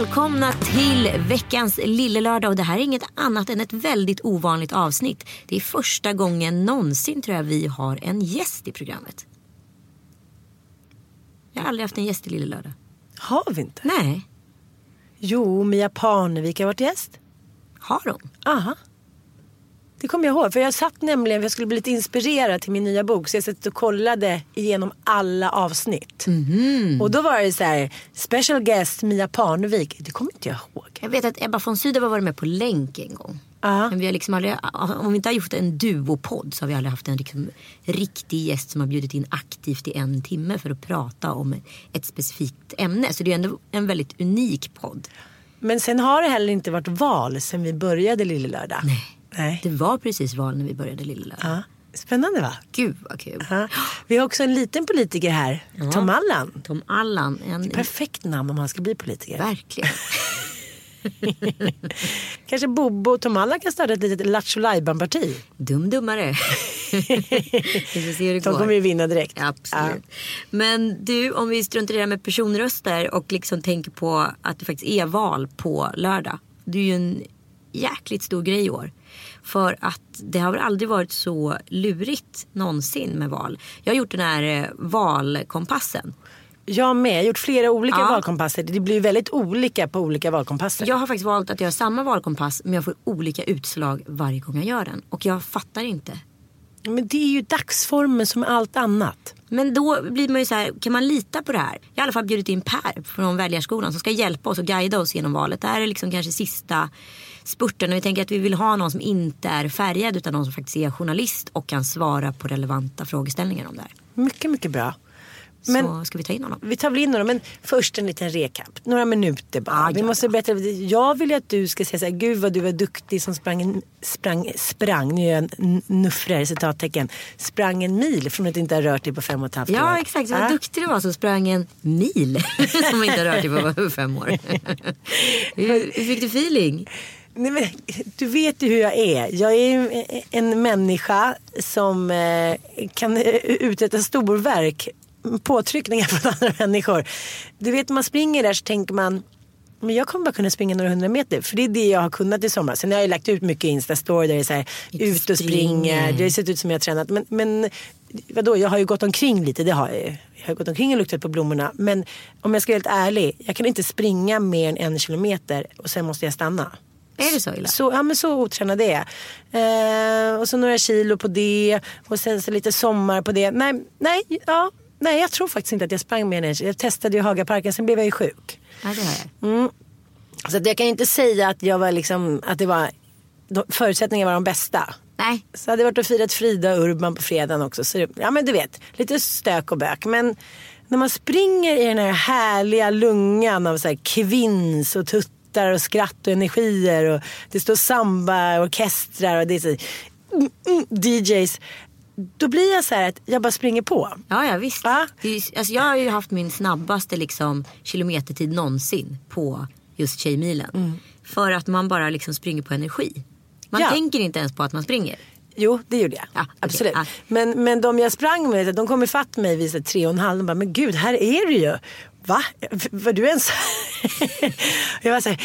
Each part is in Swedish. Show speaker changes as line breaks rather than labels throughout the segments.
Välkomna till veckans lillelördag och det här är inget annat än ett väldigt ovanligt avsnitt. Det är första gången någonsin tror jag vi har en gäst i programmet. Jag har aldrig haft en gäst i lillelördag.
Har vi inte?
Nej,
Jo, Mia Parnevik har varit gäst.
har hon?
Aha. Det kommer jag ihåg. För jag satt nämligen, för jag skulle bli lite inspirerad till min nya bok. Så jag satt och kollade igenom alla avsnitt. Och då var det så här, special guest Mia Parnevik. Det kommer inte jag ihåg.
Jag vet att Ebba von Sydow har varit med på länk en gång.
Ja.
Men vi har liksom aldrig, om vi inte har gjort en duopodd så har vi aldrig haft en liksom riktig gäst som har bjudit in aktivt i en timme för att prata om ett specifikt ämne. Så det är ändå en väldigt unik podd.
Men sen har det heller inte varit val sen vi började Lille Lördag.
Nej.
Nej.
Det var precis val när vi började Lilla Lördag.
Ja. Spännande va?
Gud vad kul.
Ja. Vi har också en liten politiker här. Tom Allan.
Tom Allan. En,
Perfekt namn om man ska bli politiker.
verkligen.
Kanske Bobo och Tom Allan kan starta ett litet Lattjo Lajban-parti.
Dum dummare. vi se hur det
De kommer ju vinna direkt.
Absolut. Men du, om vi struntar i det här med personröster och liksom tänker på att det faktiskt är val på lördag. Det är ju en jäkligt stor grej i år. För att det har väl aldrig varit så lurigt någonsin med val. Jag har gjort den här eh, valkompassen.
Jag med. Jag har gjort flera olika
Ja.
valkompasser. Det blir väldigt olika på olika valkompasser.
Jag har faktiskt valt att göra samma valkompass men jag får olika utslag varje gång jag gör den. Och jag fattar inte.
Men det är ju dagsformen som allt annat.
Men då blir man ju så här, kan man lita på det här? Jag har i alla fall bjudit in Per från Väljarskolan som ska hjälpa oss och guida oss genom valet. Det här är liksom kanske sista spurten och vi tänker att vi vill ha någon som inte är färgad utan någon som faktiskt är journalist och kan svara på relevanta frågeställningar om det här.
Mycket, mycket bra. Men
Så ska vi ta in honom?
vi tar väl in honom. Men först en liten recap. Några minuter bara.
Ah,
vi
ja,
måste
ja.
berätta. Jag vill ju att du ska säga så här. Gud vad du var duktig som sprang, sprang, sprang. Nu gör jag en nuffrar citattecken. Sprang en mil från att inte ha rört dig på fem och ett halvt år.
Ja exakt, vad
Ja.
duktig du var som sprang en mil som inte har rört dig på fem år. hur, hur fick du feeling?
Nej, men, du vet ju hur jag är. Jag är en människa som eh, kan eh, uträtta storverk. Påtryckningar från andra människor. Du vet när man springer där så tänker man men jag kommer bara kunna springa några hundra meter. För det är det jag har kunnat i sommar. Sen har jag ju lagt ut mycket Insta-story där det är så här, ut och
springer.
springer. Det har sett ut som jag har tränat. Men, men vadå, jag har ju gått omkring lite. Det har jag ju. Jag har gått omkring och luktat på blommorna. Men om jag ska vara helt ärlig. Jag kan inte springa mer än en kilometer och sen måste jag stanna.
Är det så illa?
Så, ja men så otränad är jag. Eh, och så några kilo på det. Och sen så lite sommar på det. Nej, nej, ja, nej jag tror faktiskt inte att jag sprang mer än. Jag testade ju Hagaparken, sen blev jag ju sjuk.
Ja, det har jag.
Så jag kan inte säga att jag var liksom, att det var, förutsättningarna var de bästa.
Nej,
Så hade jag varit och firat Frida Urban på fredagen också. Så, ja men du vet, lite stök och bök. Men när man springer i den här härliga lungan av så här kvinns och tuttar och skratt och energier. Och det står samba, orkestrar och det är så, mm, mm, DJs. Då blir jag så här att jag bara springer på.
Ja, ja visst. Ju- alltså, jag har ju haft min snabbaste liksom, kilometertid någonsin på just Tjejmilen.
Mm.
För att man bara liksom springer på energi. Man
Ja.
tänker inte ens på att man springer.
Jo, det gjorde jag.
Ja, okej,
Absolut.
ja.
Men, men de jag sprang med, de kom ifatt mig vid tre och en halv. De bara, men gud, här är du ju. Va? Var du ens... jag var så här,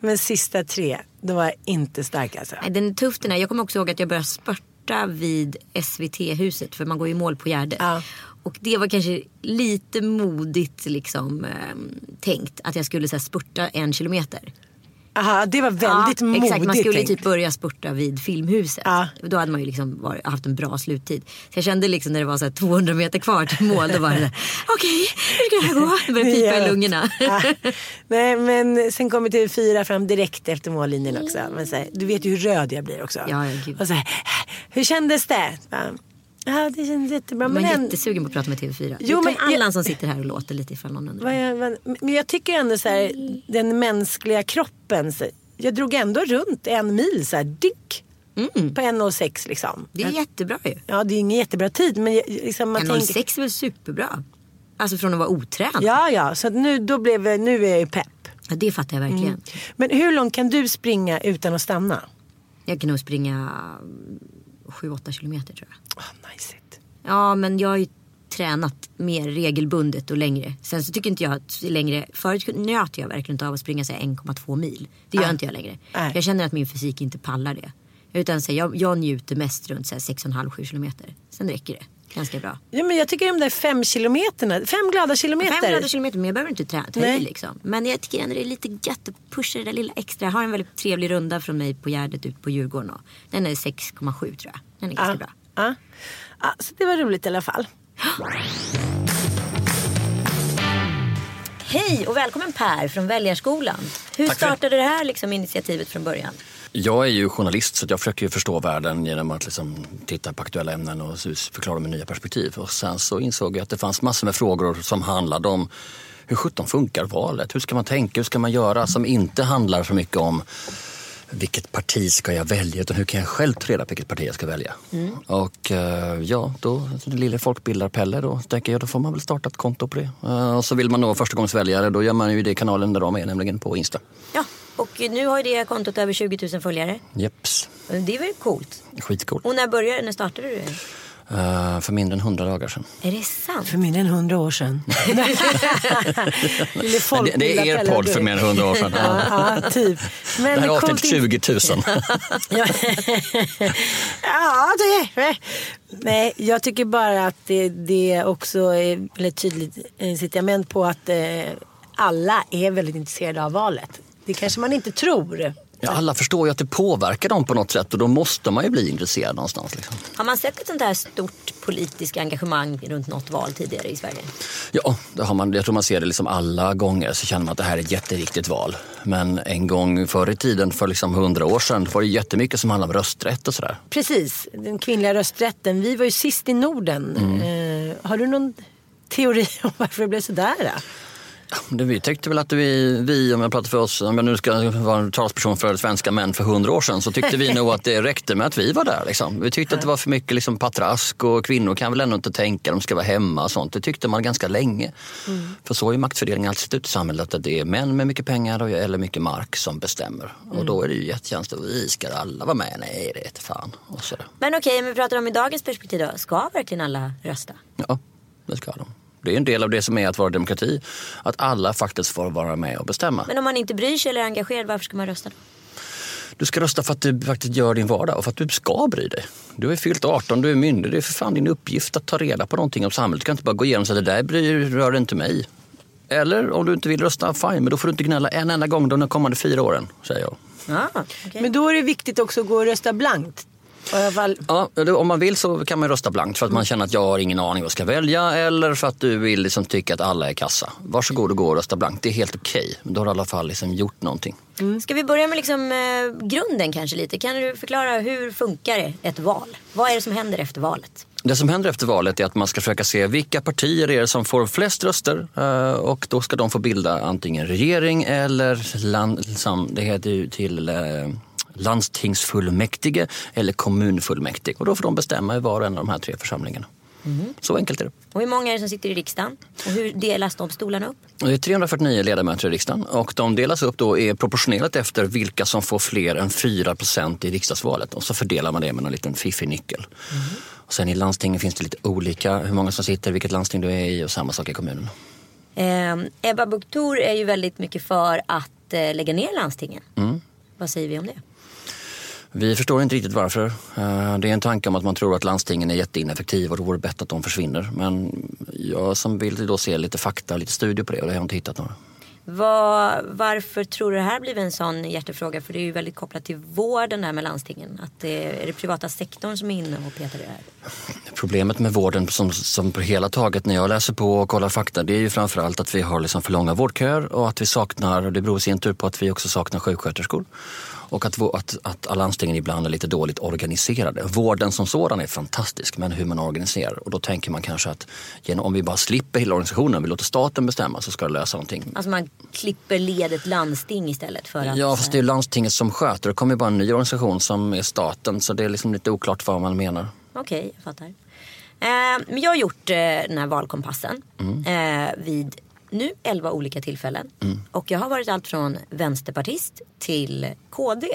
men sista tre, då var jag inte stark alltså.
Nej, den är tuff den här. Jag kommer också ihåg att jag började spurta vid SVT-huset. För man går ju i mål på Gärdet.
Ja.
Och det var kanske lite modigt liksom, eh, tänkt. Att jag skulle så här, spurta en kilometer.
Aha, det var väldigt
ja,
modigt
Exakt, man skulle
tänkt.
typ börja spurta vid Filmhuset.
Ja.
Då hade man ju liksom varit, haft en bra sluttid. Så jag kände liksom när det var så här 200 meter kvar till mål. Då var det okej, hur ska det här gå? Det började pipa i lungorna.
Ja. Nej men sen kommer TV4 fram direkt efter mållinjen också. Men så här, du vet ju hur röd jag blir också.
Ja, ja, gud.
Och så här, hur kändes det? Ja det kändes jättebra. Men,
är
en,
jättesugen på att prata med TV4.
Jo, men
men Allan
jag-
som sitter här och låter lite ifall någon undrar.
jag, men jag tycker ändå så här, den mänskliga kroppen. Jag drog ändå runt en mil så här, dyck. På 1.06 liksom.
Mm. Det är jättebra ju.
Ja det är ingen jättebra tid men jag- liksom, man
1.06
tänker.
är väl superbra? Alltså från att vara otränad.
Ja ja så nu, då blev, jag- nu är jag ju pepp.
Ja, det fattar jag verkligen.
Men hur långt kan du springa utan att stanna?
Jag kan nog springa 7-8 kilometer tror jag.
Oh, nice it.
Ja men jag har ju tränat mer regelbundet och längre. Sen så tycker inte jag att längre, förut njöt jag verkligen inte av att springa så här 1,2 mil. Det gör
Ah.
inte jag längre.
Nej.
Jag känner att min fysik inte pallar det. Utan så här, jag, jag njuter mest runt så här 6,5-7 kilometer. Sen räcker det ganska bra.
Ja, men jag tycker de där fem kilometerna, fem glada kilometer.
Fem glada kilometer, men jag behöver inte ta
Nej.
i liksom. Men jag tycker ändå det är lite gött att pusha det där lilla extra. Jag har en väldigt trevlig runda från mig på Gärdet ut på Djurgården. Och den är 6,7 tror jag. Den är ganska
ja.
bra.
Ja. Ja, så det var roligt i alla fall.
Hej och välkommen Per från Väljarskolan. Hur
Tack
startade det här liksom, initiativet från början?
Jag är ju journalist så jag försöker förstå världen genom att liksom titta på aktuella ämnen och förklara med nya perspektiv. Och sen så insåg jag att det fanns massor med frågor som handlade om hur sjutton funkar valet? Hur ska man tänka? Hur ska man göra? Som inte handlar så mycket om vilket parti ska jag välja utan hur kan jag själv ta reda på vilket parti jag ska välja? Och eh, ja, då den lille folkbildar-Pelle då tänker jag då får man väl starta ett konto på det. Eh, och så vill man nå förstagångsväljare då gör man ju det kanalen där de är, nämligen på Insta.
Ja, och nu har ju det kontot över 20 000 följare.
Jeps,
Det är väl coolt.
skitcoolt.
Och när började? När startade du det?
Eh, för mindre än hundra dagar sedan.
Är det sant?
För mindre än hundra år sedan.
Det, det är er podd för
du.
mer än hundra år sedan.
Ja, typ. Men
Det här är
coolt
avsnitt
in-
20 000.
Ja, ja det är Nej, jag tycker bara att det, det också är väldigt tydligt incitament på att eh, alla är väldigt intresserade av valet. Det kanske man inte tror.
Ja, alla förstår ju att det påverkar dem på något sätt och då måste man ju bli intresserad någonstans. Liksom.
Har man sett ett sånt här stort politiskt engagemang runt något val tidigare i Sverige?
Ja, det har man, jag tror man ser det liksom alla gånger så känner man att det här är ett jätteviktigt val. Men en gång förr i tiden, för liksom hundra år sedan, var det jättemycket som handlade om rösträtt och sådär.
Precis, den kvinnliga rösträtten. Vi var ju sist i Norden. Eh, har du någon teori om varför det blev sådär? Då?
Vi tyckte väl att vi, vi, om jag pratar för oss, om jag nu ska vara en talsperson för svenska män för hundra år sedan, så tyckte vi nog att det räckte med att vi var där. Liksom. Vi tyckte att det var för mycket liksom, patrask och kvinnor kan väl ändå inte tänka, de ska vara hemma och sånt. Det tyckte man ganska länge. För så är maktfördelningen alltid sett ut i samhället, att det är män med mycket pengar och- eller mycket mark som bestämmer. Och då är det ju jättekänsligt, vi ska alla vara med? Nej, det är fan.
Men okej, men vi pratar om i dagens perspektiv då. Ska verkligen alla rösta?
Ja, det ska de. Det är en del av det som är att vara demokrati. Att alla faktiskt får vara med och bestämma.
Men om man inte bryr sig eller är engagerad, varför ska man rösta då?
Du ska rösta för att du faktiskt gör din vardag och för att du ska bry dig. Du har fyllt 18, du är myndig. Det är för fan din uppgift att ta reda på någonting om samhället. Du kan inte bara gå igenom och säga det där bryr, rör inte mig. Eller om du inte vill rösta, fine, men då får du inte gnälla en enda gång de kommande fyra åren, säger jag.
Ja, okej.
Men då är det viktigt också att gå och rösta blankt.
Ja, om man vill så kan man rösta blankt för att man känner att jag har ingen aning vad jag ska välja eller för att du vill liksom tycka att alla är kassa. Varsågod och gå och rösta blankt. Det är helt okej. Då har du i alla fall liksom gjort någonting.
Ska vi börja med liksom, eh, grunden kanske lite? Kan du förklara hur funkar ett val? Vad är det som händer efter valet?
Det som händer efter valet är att man ska försöka se vilka partier är det som får flest röster eh, och då ska de få bilda antingen regering eller land, som det heter ju till eh, landstingsfullmäktige eller kommunfullmäktige. Och då får de bestämma i var och en av de här tre församlingarna. Så enkelt är det.
Och hur många är det som sitter i riksdagen? Och hur delas de stolarna upp?
Det är 349 ledamöter i riksdagen och de delas upp då är proportionerligt efter vilka som får fler än 4 procent i riksdagsvalet och så fördelar man det med en liten fiffig nyckel. Och sen i landstingen finns det lite olika hur många som sitter, vilket landsting du är i och samma sak i kommunen.
Eh, Ebba Buchtor är ju väldigt mycket för att eh, lägga ner landstingen.
Mm.
Vad säger vi om det?
Vi förstår inte riktigt varför. Eh, Det är en tanke om att man tror att landstingen är jätteineffektiva och då vore det bättre att de försvinner. Men jag som vill då se lite fakta, lite studier på det och det har jag inte hittat några.
Vad, varför tror du det här blivit en sån hjärtefråga? För det är ju väldigt kopplat till vården där med landstingen. Att det är det privata sektorn som är inne och petar i det här.
Problemet med vården som, som på hela taget när jag läser på och kollar fakta det är ju framförallt att vi har liksom för långa vårdköer och att vi saknar, det beror i sin tur på att vi också saknar sjuksköterskor. Och att, att, att landstingen ibland är lite dåligt organiserade. Vården som sådan är fantastisk men hur man organiserar. Och då tänker man kanske att genom, om vi bara slipper hela organisationen, vi låter staten bestämma så ska det lösa någonting.
Alltså man klipper ledet landsting istället för att...
Ja, fast det är ju landstinget som sköter. Det kommer ju bara en ny organisation som är staten så det är liksom lite oklart vad man menar.
Okej, jag fattar. Eh, jag har gjort eh, den här valkompassen eh, vid nu 11 olika tillfällen. Och jag har varit allt från vänsterpartist till KD.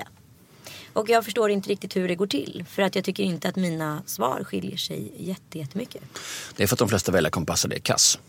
Och jag förstår inte riktigt hur det går till. För att jag tycker inte att mina svar skiljer sig jätte- jättemycket.
Det är för att de flesta väljarkompasser det är kass.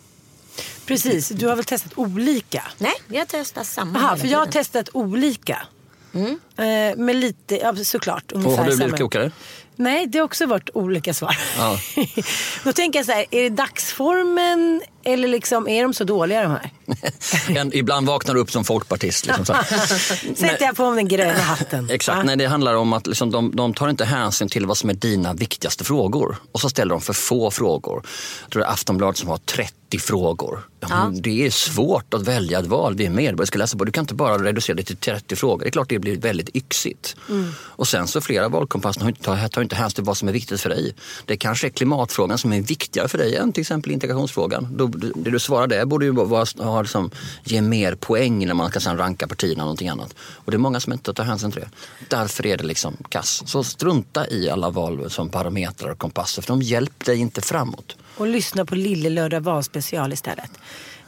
Precis, du har väl testat olika?
Nej, vi har testat samma hela
för jag har testat olika.
Mm.
Eh, med lite, ja, såklart.
Och har du blivit
samma.
klokare?
Nej, det har också varit olika svar.
Ja.
Då tänker jag så här, är det dagsformen eller liksom, är de så dåliga de här?
En, ibland vaknar du upp som folkpartist. Liksom, så.
Sätter jag på mig den gröna hatten.
Exakt,
Ja.
nej, det handlar om att liksom, de, de tar inte hänsyn till vad som är dina viktigaste frågor. Och så ställer de för få frågor. Jag tror det är Aftonbladet som har 30 frågor. Ja, men Det är svårt att välja ett val. Det är medborgare ska läsa på. Du kan inte bara reducera det till 30 frågor. Det är klart det blir väldigt yxigt. Och sen så flera valkompasser tar, tar inte hänsyn till vad som är viktigt för dig. Det kanske är klimatfrågan som är viktigare för dig än till exempel integrationsfrågan. Då, det du svarar där borde ju vara, ha, liksom, ge mer poäng när man ska sen ranka partierna och någonting annat. Och det är många som inte tar hänsyn till det. Därför är det liksom kass. Så strunta i alla val som parametrar och kompasser för de hjälper dig inte framåt.
Och lyssna på Lille Lördag valspecial istället.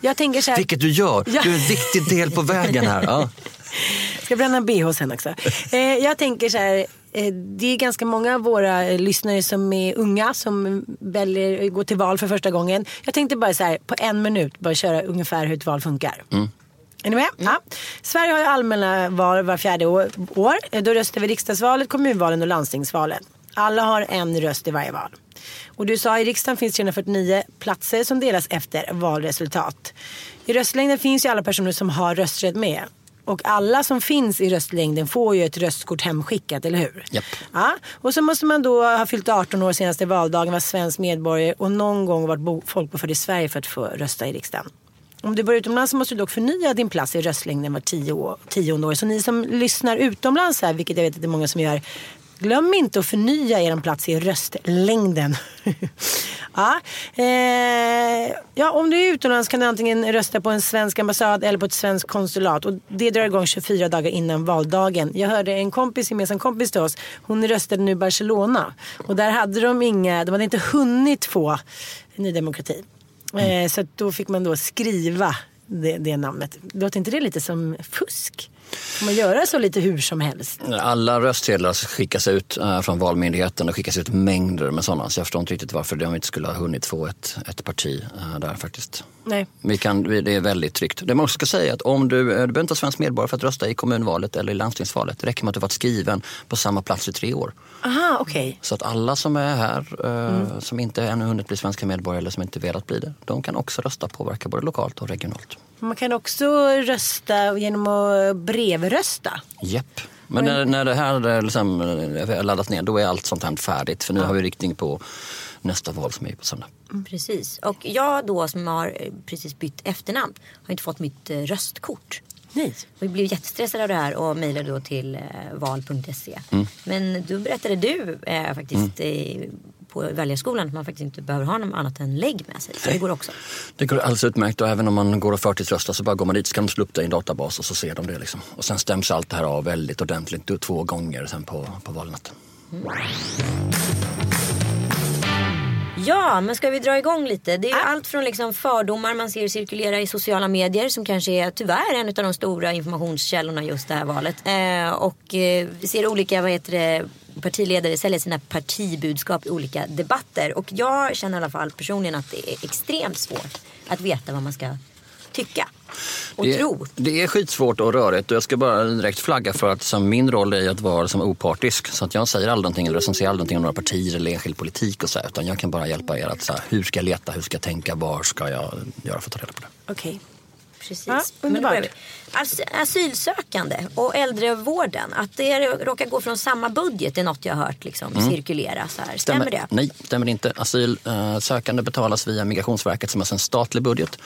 Jag tänker så här,
Vilket du gör.
Ja.
Du är en viktig del på vägen här. Ja.
ska bränna en bh sen också. Eh, jag tänker så här, eh, det är ganska många av våra lyssnare som är unga som väljer att gå till val för första gången. Jag tänkte bara så här, på en minut bara köra ungefär hur ett val funkar. Är ni med? Ja. Sverige har ju allmänna val var fjärde år. Då röstar vi riksdagsvalet, kommunvalen och landstingsvalen. Alla har en röst i varje val. Och du sa i riksdagen finns 349 platser som delas efter valresultat. I röstlängden finns ju alla personer som har rösträtt med. Och alla som finns i röstlängden får ju ett röstkort hemskickat, eller hur?
Japp.
Ja. Och så måste man då ha fyllt 18 år senaste valdagen, vara svensk medborgare och någon gång varit bo- folkbokförd i Sverige för att få rösta i riksdagen. Om du bor utomlands så måste du dock förnya din plats i röstlängden var tio år, tionde år. Så ni som lyssnar utomlands här, vilket jag vet att det är många som gör, glöm inte att förnya er plats i röstlängden. ja. Eh, ja, om du är utomlands kan du antingen rösta på en svensk ambassad eller på ett svenskt konsulat. Och det drar igång 24 dagar innan valdagen. Jag hörde en kompis, gemensam kompis till oss, hon röstade nu Barcelona. Och där hade de inga, de hade inte hunnit få Ny Demokrati. Eh, så att då fick man då skriva det, det namnet. Låter inte det lite som fusk? Får man göra så lite hur som helst?
Alla röstsedlar skickas ut eh, från Valmyndigheten. Det skickas ut mängder med sådana. Så jag förstår inte riktigt varför de inte skulle ha hunnit få ett, ett parti eh, där faktiskt.
Nej.
Vi kan, det är väldigt tryggt. Det man också ska säga är att om du, eh, du behöver inte vara svensk medborgare för att rösta i kommunvalet eller i landstingsvalet. Det räcker med att du varit skriven på samma plats i tre år.
Aha, okej.
Så att alla som är här, eh,
Mm.
som inte ännu hunnit bli svenska medborgare eller som inte velat bli det, de kan också rösta påverka både lokalt och regionalt.
Man kan också rösta genom att brevrösta.
Japp. Men när, när det här liksom, eh, laddas ner, då är allt sånt här färdigt. För nu har vi riktning på nästa val som är på söndag.
Precis. Och jag då som har eh, precis bytt efternamn har inte fått mitt röstkort.
Nej.
Vi blev jättestressade av det här och mejlade då till eh, val.se.
Mm.
Men då berättade du eh, faktiskt eh, på väljarskolan att man faktiskt inte behöver ha något annat än lägg med sig. Så det går också.
Det går alldeles utmärkt och även om man går och förtidsröstar så bara går man dit så kan de slå upp det i en databas och så ser de det. Liksom. Och sen stäms allt det här av väldigt ordentligt två gånger sen på, på valnatten.
Ja, men ska vi dra igång lite? Det är ju allt från liksom fördomar man ser cirkulera i sociala medier som kanske är tyvärr en av de stora informationskällorna just det här valet. Eh, och eh, vi ser olika vad heter det, partiledare sälja sina partibudskap i olika debatter. Och jag känner i alla fall personligen att det är extremt svårt att veta vad man ska tycka och
det,
tro.
Det är skitsvårt och rörigt och jag ska bara direkt flagga för att som min roll är att vara som opartisk. Så att jag säger aldrig någonting eller recenserar aldrig någonting om några partier eller enskild politik och så här, Utan jag kan bara hjälpa er att så här, hur ska jag leta, hur ska jag tänka, var ska jag göra för att ta reda på det.
Okej. Okay.
Precis.
Ja, underbart.
As- asylsökande och äldrevården. Att det råkar gå från samma budget är något jag har hört liksom, cirkulera. Så här. Stämmer det?
Nej, stämmer inte. Asylsökande betalas via Migrationsverket som är en statlig budget.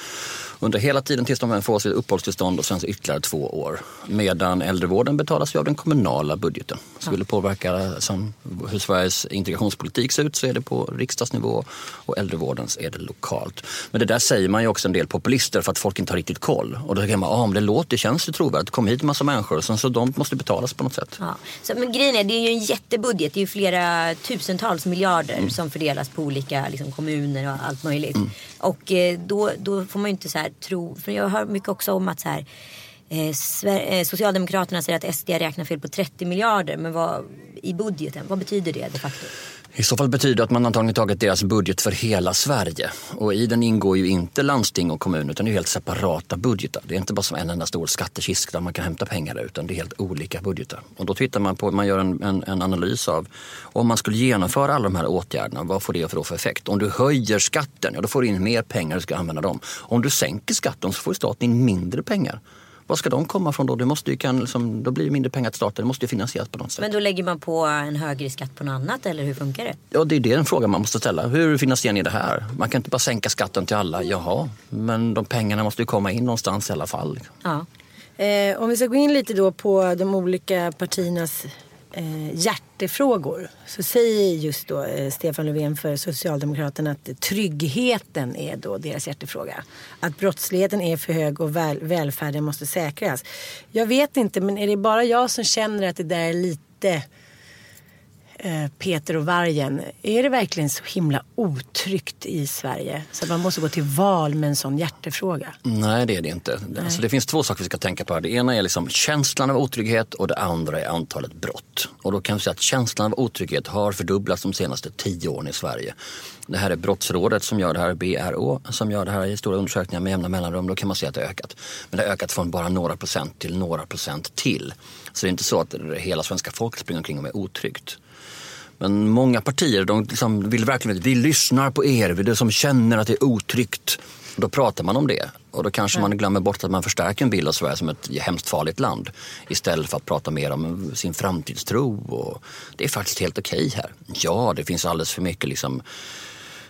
Under hela tiden tills de får sitt uppehållstillstånd och sen så ytterligare två år. Medan äldrevården betalas ju av den kommunala budgeten. Så vill du påverka som, hur Sveriges integrationspolitik ser ut så är det på riksdagsnivå och äldrevårdens är det lokalt. Men det där säger man ju också en del populister för att folk inte har riktigt koll. Och då kan man, ah, men det låter, det känns ju trovärdigt. Det kommer hit en massa människor och sen så de måste betalas på något sätt.
Ja. Så, men grejen är, det är ju en jättebudget. Det är ju flera tusentals miljarder som fördelas på olika liksom, kommuner och allt möjligt. Och eh, då, då får man ju inte så här tro, för jag hör mycket också om att så här, eh, eh, Socialdemokraterna säger att SD räknar fel på 30 miljarder. Men vad, i budgeten, vad betyder det de facto?
I så fall betyder det att man antagligen tagit deras budget för hela Sverige. Och i den ingår ju inte landsting och kommun utan det är helt separata budgetar. Det är inte bara som en enda stor skattekista där man kan hämta pengar där, utan det är helt olika budgetar. Och då tittar man på, man gör en, en, en analys av om man skulle genomföra alla de här åtgärderna, vad får det för, då för effekt? Om du höjer skatten, ja då får du in mer pengar och ska använda dem. Om du sänker skatten så får staten in mindre pengar. Var ska de komma från då? Det måste ju, kan, liksom, då blir det mindre pengar till staten. Det måste ju finansieras på något sätt.
Men då lägger man på en högre skatt på något annat eller hur funkar det?
Ja, det är den frågan man måste ställa. Hur finansierar ni det här? Man kan inte bara sänka skatten till alla. Jaha, men de pengarna måste ju komma in någonstans i alla fall.
Ja.
Eh, om vi ska gå in lite då på de olika partiernas eh, hjärtefrågor. Så säger just då eh, Stefan Löfven för Socialdemokraterna att tryggheten är då deras hjärtefråga. Att brottsligheten är för hög och väl, välfärden måste säkras. Jag vet inte, men är det bara jag som känner att det där är lite eh, Peter och vargen. Är det verkligen så himla otryggt i Sverige? Så att man måste gå till val med en sån hjärtefråga?
Nej, det är det inte. Alltså, det finns två saker vi ska tänka på. här. Det ena är liksom känslan av otrygghet och det andra är antalet brott. Och då kan vi säga att känslan av otrygghet har fördubblats de senaste tio åren i Sverige. Det här är Brottsrådet som gör det här, BRÅ som gör det här i stora undersökningar med jämna mellanrum. Då kan man se att det har ökat. Men det har ökat från bara några procent till några procent till. Så det är inte så att hela svenska folket springer omkring och är otryggt. Men många partier de liksom vill verkligen vi lyssnar på er, vi som känner att det är otryggt. Då pratar man om det och då kanske man glömmer bort att man förstärker en bild av Sverige som ett hemskt farligt land istället för att prata mer om sin framtidstro. Och det är faktiskt helt okej här. Ja, det finns alldeles för mycket liksom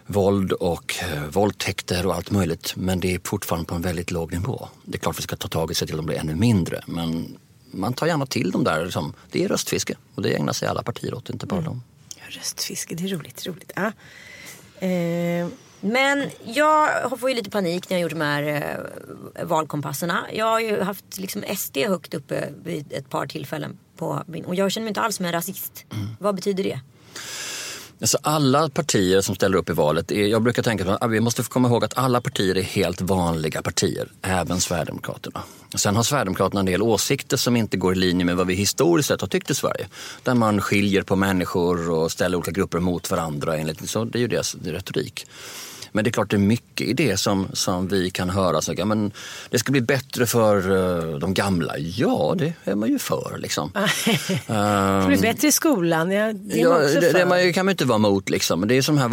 våld och eh, våldtäkter och allt möjligt men det är fortfarande på en väldigt låg nivå. Det är klart vi ska ta tag i sig till att de blir ännu mindre men man tar gärna till de där. Liksom, det är röstfiske och det ägnar sig alla partier åt, inte bara dem.
Röstfiske, det är roligt. roligt. Ja. Eh,
Men jag får ju lite panik när jag gjort de här eh, valkompasserna. Jag har ju haft liksom SD högt uppe vid ett par tillfällen. På min, och jag känner mig inte alls som en rasist. Vad betyder det?
Alltså alla partier som ställer upp i valet, är, jag brukar tänka att ah, vi måste komma ihåg att alla partier är helt vanliga partier, även Sverigedemokraterna. Sen har Sverigedemokraterna en del åsikter som inte går i linje med vad vi historiskt sett har tyckt i Sverige. Där man skiljer på människor och ställer olika grupper mot varandra. Enligt, så det är ju deras retorik. Men det är klart det är mycket i det som, som vi kan höra. Så, ja, men det ska bli bättre för uh, de gamla. Ja, det är man ju för. Liksom.
det blir bättre i skolan. Ja, det är
Ja,
man också
det, det man, kan man ju inte vara emot. Liksom. Det är som här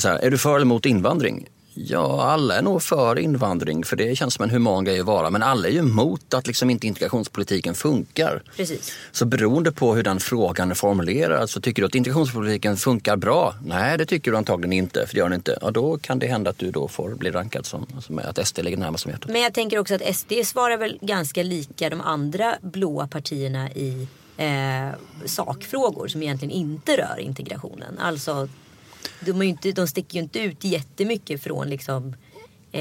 säga, är du för eller emot invandring? Ja, alla är nog för invandring för det känns som en human grej att vara. Men alla är ju emot att liksom inte integrationspolitiken funkar.
Precis.
Så beroende på hur den frågan är formulerad så tycker du att integrationspolitiken funkar bra? Nej, det tycker du antagligen inte, för det gör den inte. Ja, då kan det hända att du då får bli rankad som, som att SD ligger närmast om hjärtat.
Men jag tänker också att SD svarar väl ganska lika de andra blåa partierna i eh, sakfrågor som egentligen inte rör integrationen. Alltså, de, är inte, de sticker ju inte ut jättemycket från liksom eh,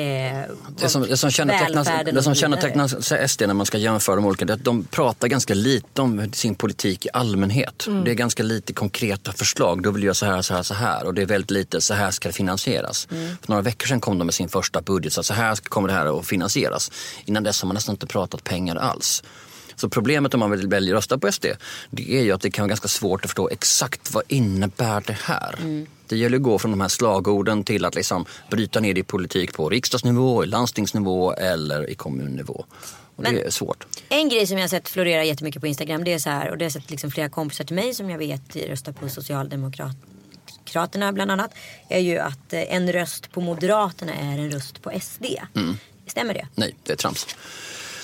Det som, det som kännetecknas SD när man ska jämföra de olika, det är att de pratar ganska lite om sin politik i allmänhet. Det är ganska lite konkreta förslag. Då vill jag så här, så här, så här. Och det är väldigt lite, så här ska det finansieras. För några veckor sedan kom de med sin första budget, så, så här kommer det här att finansieras. Innan dess har man nästan inte pratat pengar alls. Så problemet om man vill välja rösta på SD, det är ju att det kan vara ganska svårt att förstå exakt vad innebär det här.
Mm.
Det gäller att gå från de här slagorden till att liksom bryta ner det i politik på riksdagsnivå, i landstingsnivå eller i kommunnivå. Och det
Men-
är svårt.
En grej som jag har sett florera jättemycket på Instagram det är så här och det har sett liksom flera kompisar till mig som jag vet röstar på Socialdemokraterna bland annat. Är ju att eh, en röst på Moderaterna är en röst på SD.
Mm.
Stämmer det?
Nej, det är trams.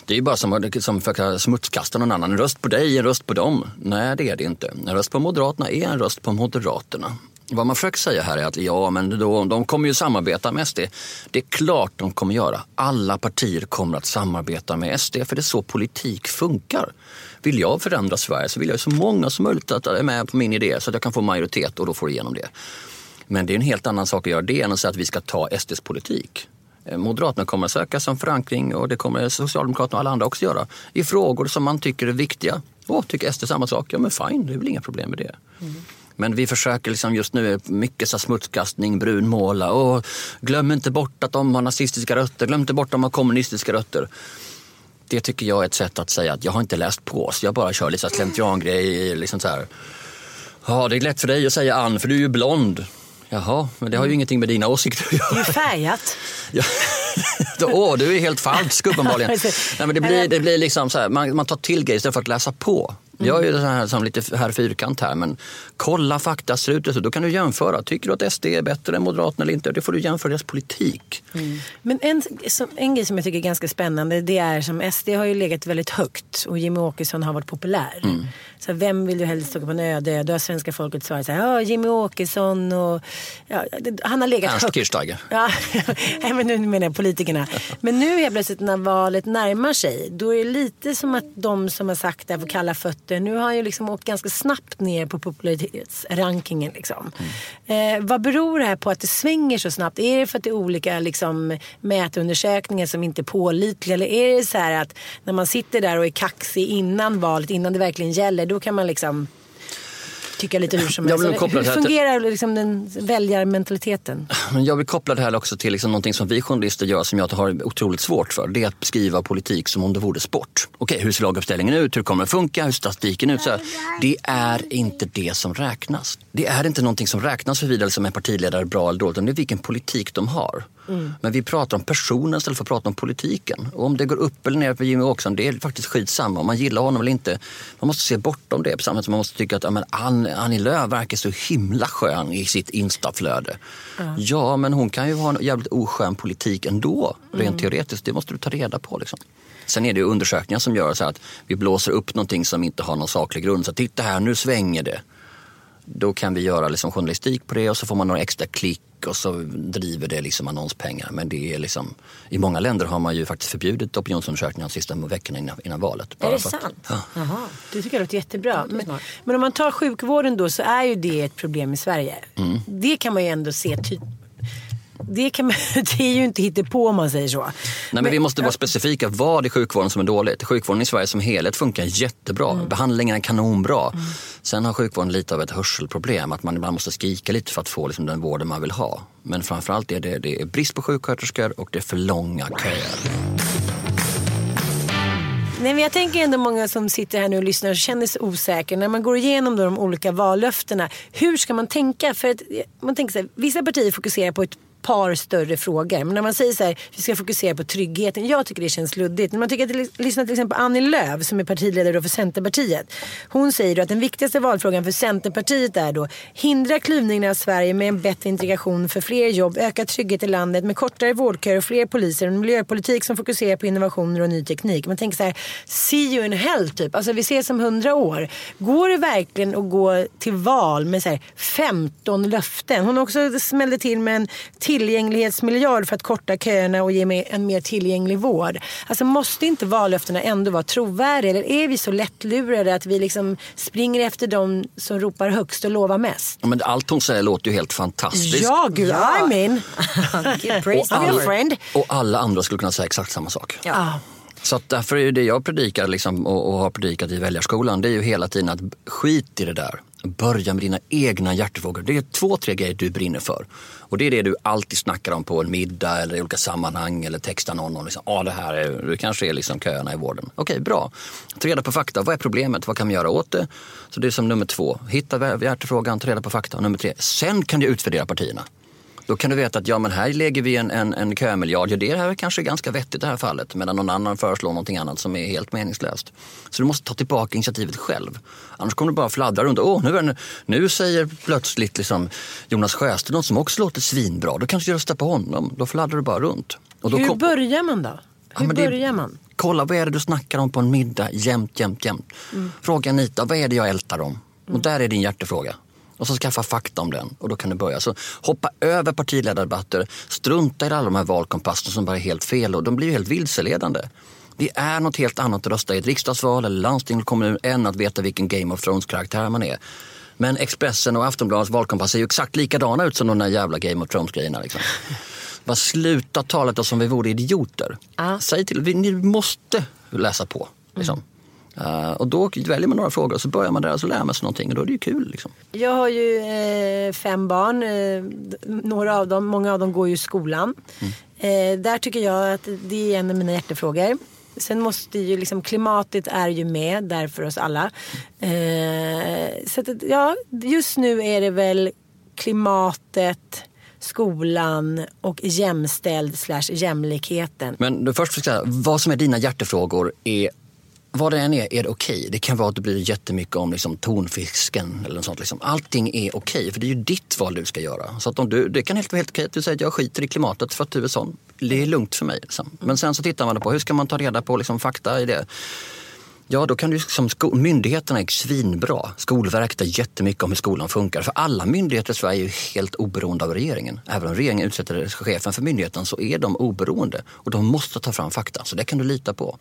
Det är ju bara som att som försöka smutskasta någon annan. En röst på dig, en röst på dem. Nej, det är det inte. En röst på Moderaterna är en röst på Moderaterna. Vad man försöker säga här är att ja, men då, de kommer ju samarbeta med SD. Det är klart de kommer göra. Alla partier kommer att samarbeta med SD för det är så politik funkar. Vill jag förändra Sverige så vill jag så många som möjligt att är med på min idé så att jag kan få majoritet och då får igenom det. Men det är en helt annan sak att göra det än att säga att vi ska ta SDs politik. Eh, Moderaterna kommer att söka som förankring och det kommer Socialdemokraterna och alla andra också göra i frågor som man tycker är viktiga. Och tycker SD samma sak, ja men fine, det är väl inga problem med det. Men vi försöker liksom just nu mycket så smutskastning, brunmåla och glöm inte bort att de har nazistiska rötter, glöm inte bort att de har kommunistiska rötter. Det tycker jag är ett sätt att säga att jag har inte läst på så jag bara kör lite så här slentriangrej. Liksom så här. Ja, det är lätt för dig att säga Ann för du är ju blond. Jaha, men det har ju ingenting med dina åsikter att göra.
Det är ju färgat.
Ja. Åh, du är helt falsk uppenbarligen. Nej, men det, blir, det blir liksom så här, man, man tar till grejer istället för att läsa på. Jag är ju så här, som lite herr fyrkant här, men kolla fakta, ser ut det så. Då kan du jämföra. Tycker du att SD är bättre än Moderaterna eller inte? Det får du jämföra deras politik.
Men en, som, en grej som jag tycker är ganska spännande det är som SD har ju legat väldigt högt och Jimmy Åkesson har varit populär.
Mm.
Så vem vill du helst åka på en öde? Då har svenska folket svarat så här, ja Jimmy Åkesson och ja, han har legat
Ernst
högt.
Kirchsteiger.
Ja, nej, men nu menar jag politikerna. Men nu helt plötsligt när valet närmar sig då är det lite som att de som har sagt det får kalla fötter. Nu har han ju liksom åkt ganska snabbt ner på popularitetsrankingen. Liksom. Eh, vad beror det här på att det svänger så snabbt? Är det för att det är olika liksom, mätundersökningar som inte är pålitliga? Eller är det så här att när man sitter där och är kaxig innan valet, innan det verkligen gäller, då kan man liksom tycka lite hur som helst? Hur
här till-
fungerar liksom den väljarmentaliteten?
Men jag vill koppla det här också till liksom någonting som vi journalister gör som jag har otroligt svårt för. Det är att beskriva politik som om det vore sport. Okej, hur ser laguppställningen ut? Hur kommer det funka? Hur ser statistiken ut? Så här. Det är inte det som räknas. Det är inte någonting som räknas huruvida som en partiledare är bra eller dåligt. utan Det är vilken politik de har. Men vi pratar om personen istället för att prata om politiken. Och om det går upp eller ner för Jimmy Åkesson, det är faktiskt skitsamma. Om man gillar honom eller inte. Man måste se bortom det. På samma sätt man måste tycka att ja, men Ann- Annie Lööf verkar så himla skön i sitt instaflöde. Ja, men hon kan ju ha en jävligt oskön politik ändå. Rent teoretiskt. Det måste du ta reda på. Liksom. Sen är det undersökningar som gör så att vi blåser upp någonting som inte har någon saklig grund. Så titta här, nu svänger det. Då kan vi göra liksom journalistik på det och så får man några extra klick och så driver det liksom annonspengar. Men det är liksom, i många länder har man ju faktiskt förbjudit opinionsundersökningar de sista veckorna innan, innan valet.
Är
Bara
det
för att-
sant?
Ja.
Jaha.
Det tycker jag låter jättebra. Men, men om man tar sjukvården då så är ju det ett problem i Sverige.
Mm.
Det kan man ju ändå se ty- det, kan man, det är ju inte hittepå om man säger så.
Nej, men vi måste vara specifika. Vad är sjukvården som är dåligt? Sjukvården i Sverige som helhet funkar jättebra.
Mm.
Behandlingen är kanonbra. Sen har sjukvården lite av ett hörselproblem. Att man ibland måste skrika lite för att få liksom, den vården man vill ha. Men framförallt är det, det är brist på sjuksköterskor och det är för långa köer.
Nej, men jag tänker ändå många som sitter här nu och lyssnar och känner sig osäkra. När man går igenom då de olika vallöftena. Hur ska man tänka? För att, man tänker så här, vissa partier fokuserar på ett par större frågor. Men när man säger så här, vi ska fokusera på tryggheten. Jag tycker det känns luddigt. Men man tycker att lyssna till exempel på Annie Lööf som är partiledare då för Centerpartiet. Hon säger då att den viktigaste valfrågan för Centerpartiet är då hindra klyvningen av Sverige med en bättre integration för fler jobb, ökad trygghet i landet med kortare vårdköer och fler poliser och en miljöpolitik som fokuserar på innovationer och ny teknik. Man tänker så här, see you in hell typ. Alltså vi ses om hundra år. Går det verkligen att gå till val med så här 15 löften? Hon också smällde till med en tillgänglighetsmiljard för att korta köerna och ge mer- en mer tillgänglig vård. Alltså måste inte vallöftena ändå vara trovärdiga? Eller är vi så lättlurade att vi liksom springer efter de som ropar högst och lovar mest?
Ja, Men allt hon säger låter ju helt fantastiskt.
Ja, gud, I'm in.
Och alla, och alla andra skulle kunna säga exakt samma sak.
Ja.
Så att därför är det jag predikar liksom, och, och har predikat i väljarskolan, det är ju hela tiden att skit i det där. Börja med dina egna hjärtefrågor. Det är två, tre grejer du brinner för. Och det är det du alltid snackar om på en middag eller i olika sammanhang eller textar någon om. Liksom, ah, det här är, det kanske är liksom köerna i vården. Okej, bra. Ta reda på fakta. Vad är problemet? Vad kan vi göra åt det? Så det är som nummer två. Hitta hjärtefrågan, ta reda på fakta. Och nummer tre, sen kan du utvärdera partierna. Då kan du veta att ja, men här lägger vi en, en, en kömiljard. Ja, det här är kanske ganska vettigt i det här fallet. Medan någon annan föreslår någonting annat som är helt meningslöst. Så du måste ta tillbaka initiativet själv. Annars kommer du bara fladdra runt. Åh, nu, nu, nu säger plötsligt liksom Jonas Sjöstedt något som också låter svinbra. Då kanske du röstar på honom. Då fladdrar du bara runt.
Och då Hur kom... börjar man då? Hur ja, börjar man?
Kolla, vad är det du snackar om på en middag jämt, jämt, jämt. Mm. Fråga Anita, vad är det jag ältar om? Mm. Och där är din hjärtefråga. Och så skaffa fakta om den och då kan du börja. Så hoppa över partiledardebatter, strunta i alla de här valkompasserna som bara är helt fel och de blir ju helt vilseledande. Det är något helt annat att rösta i ett riksdagsval eller landsting eller kommun än att veta vilken Game of Thrones-karaktär man är. Men Expressen och Aftonbladets valkompass är ju exakt likadana ut som de där jävla Game of Thrones-grejerna. Liksom. Bara sluta tala som vi vore idioter. Ah. Säg till, ni måste läsa på. Liksom. Mm. Uh, och då väljer man några frågor och så börjar man där och så lär man sig någonting och då är det ju kul. Liksom.
Jag har ju eh, fem barn. Eh, några av dem, många av dem går ju i skolan. Mm. Eh, där tycker jag att det är en av mina hjärtefrågor. Sen måste ju liksom klimatet är ju med där för oss alla. Eh, så att, ja, just nu är det väl klimatet skolan och jämställd slash jämlikheten.
Men först ska jag säga, vad som är dina hjärtefrågor är vad det än är, är det okej. Okay. Det kan vara att det blir jättemycket om liksom, tonfisken eller något sånt. Liksom. Allting är okej, okay, för det är ju ditt val du ska göra. Så att om du, det kan helt vara helt okej att du säger att jag skiter i klimatet för att du är sån. Det är lugnt för mig. Liksom. Men sen så tittar man på hur ska man ta reda på liksom, fakta i det. Ja, då kan du som myndigheterna är svinbra. Skolverket är jättemycket om hur skolan funkar. För alla myndigheter i Sverige är ju helt oberoende av regeringen. Även om regeringen utsätter chefen för myndigheten så är de oberoende. Och de måste ta fram fakta, så det kan du lita på.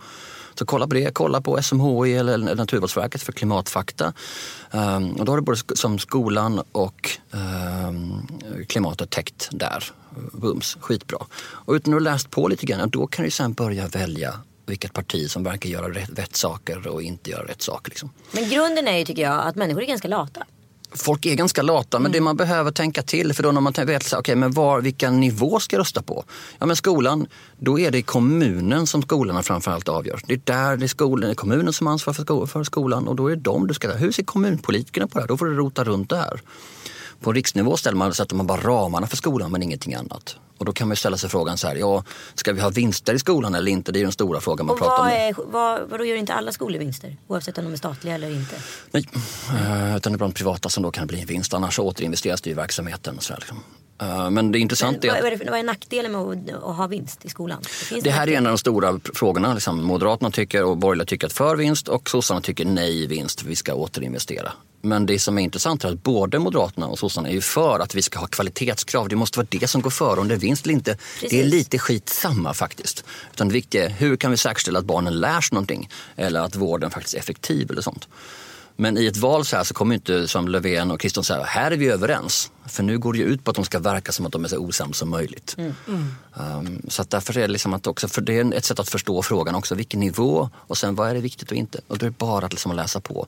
Så kolla på det, kolla på SMHI eller Naturvårdsverket för klimatfakta. Um, och då har du både som skolan och ehm, um, klimatet täckt där. Bums, skitbra. Och utan att ha läst på lite grann, då kan du sen börja välja vilket parti som verkar göra rätt, rätt saker och inte göra rätt saker. Liksom.
Men grunden är ju, tycker jag, att människor är ganska lata
folk är ganska lata, men mm. det man behöver tänka till, för då när man vet så, okay, men var, vilken nivå ska jag rösta på? Ja men skolan, då är det kommunen som skolorna framförallt avgör. Det är där det är skolan, det är kommunen som ansvarar för, för skolan och då är det de du ska... Hur ser kommunpolitikerna på det här? Då får du rota runt det här. På riksnivå ställer man, sätter man bara ramarna för skolan men ingenting annat. Och då kan man ställa sig frågan så här, ja, ska vi ha vinster i skolan eller inte? Det är den stora frågan man och pratar
vad
om.
Är, vad, vadå gör inte alla skolor vinster? Oavsett om de är statliga eller inte?
Nej, uh, utan det är bland privata som då kan bli en vinst. Annars återinvesteras det i verksamheten. Och så här, liksom. uh, men det intressanta
är att... Vad är, det, vad är nackdelen med att, att, ha vinst i skolan?
Det, det här är en av de stora frågorna. Liksom, Moderaterna tycker och borgerliga tycker att för vinst och sossarna tycker nej vinst, vi ska återinvestera. Men det som är intressant är att både Moderaterna och sossarna är ju för att vi ska ha kvalitetskrav. Det måste vara det som går före om det är vinst eller inte. Precis. Det är lite skitsamma faktiskt. Utan det viktiga är hur kan vi säkerställa att barnen lär sig någonting? Eller att vården faktiskt är effektiv eller sånt. Men i ett val så här så kommer inte som Löfven och Kristersson säga här är vi överens. För nu går det ju ut på att de ska verka som att de är så osams som möjligt. Mm. Um, så att därför är det liksom att också, för det är ett sätt att förstå frågan också. Vilken nivå och sen vad är det viktigt och inte. Och det är bara att liksom läsa på.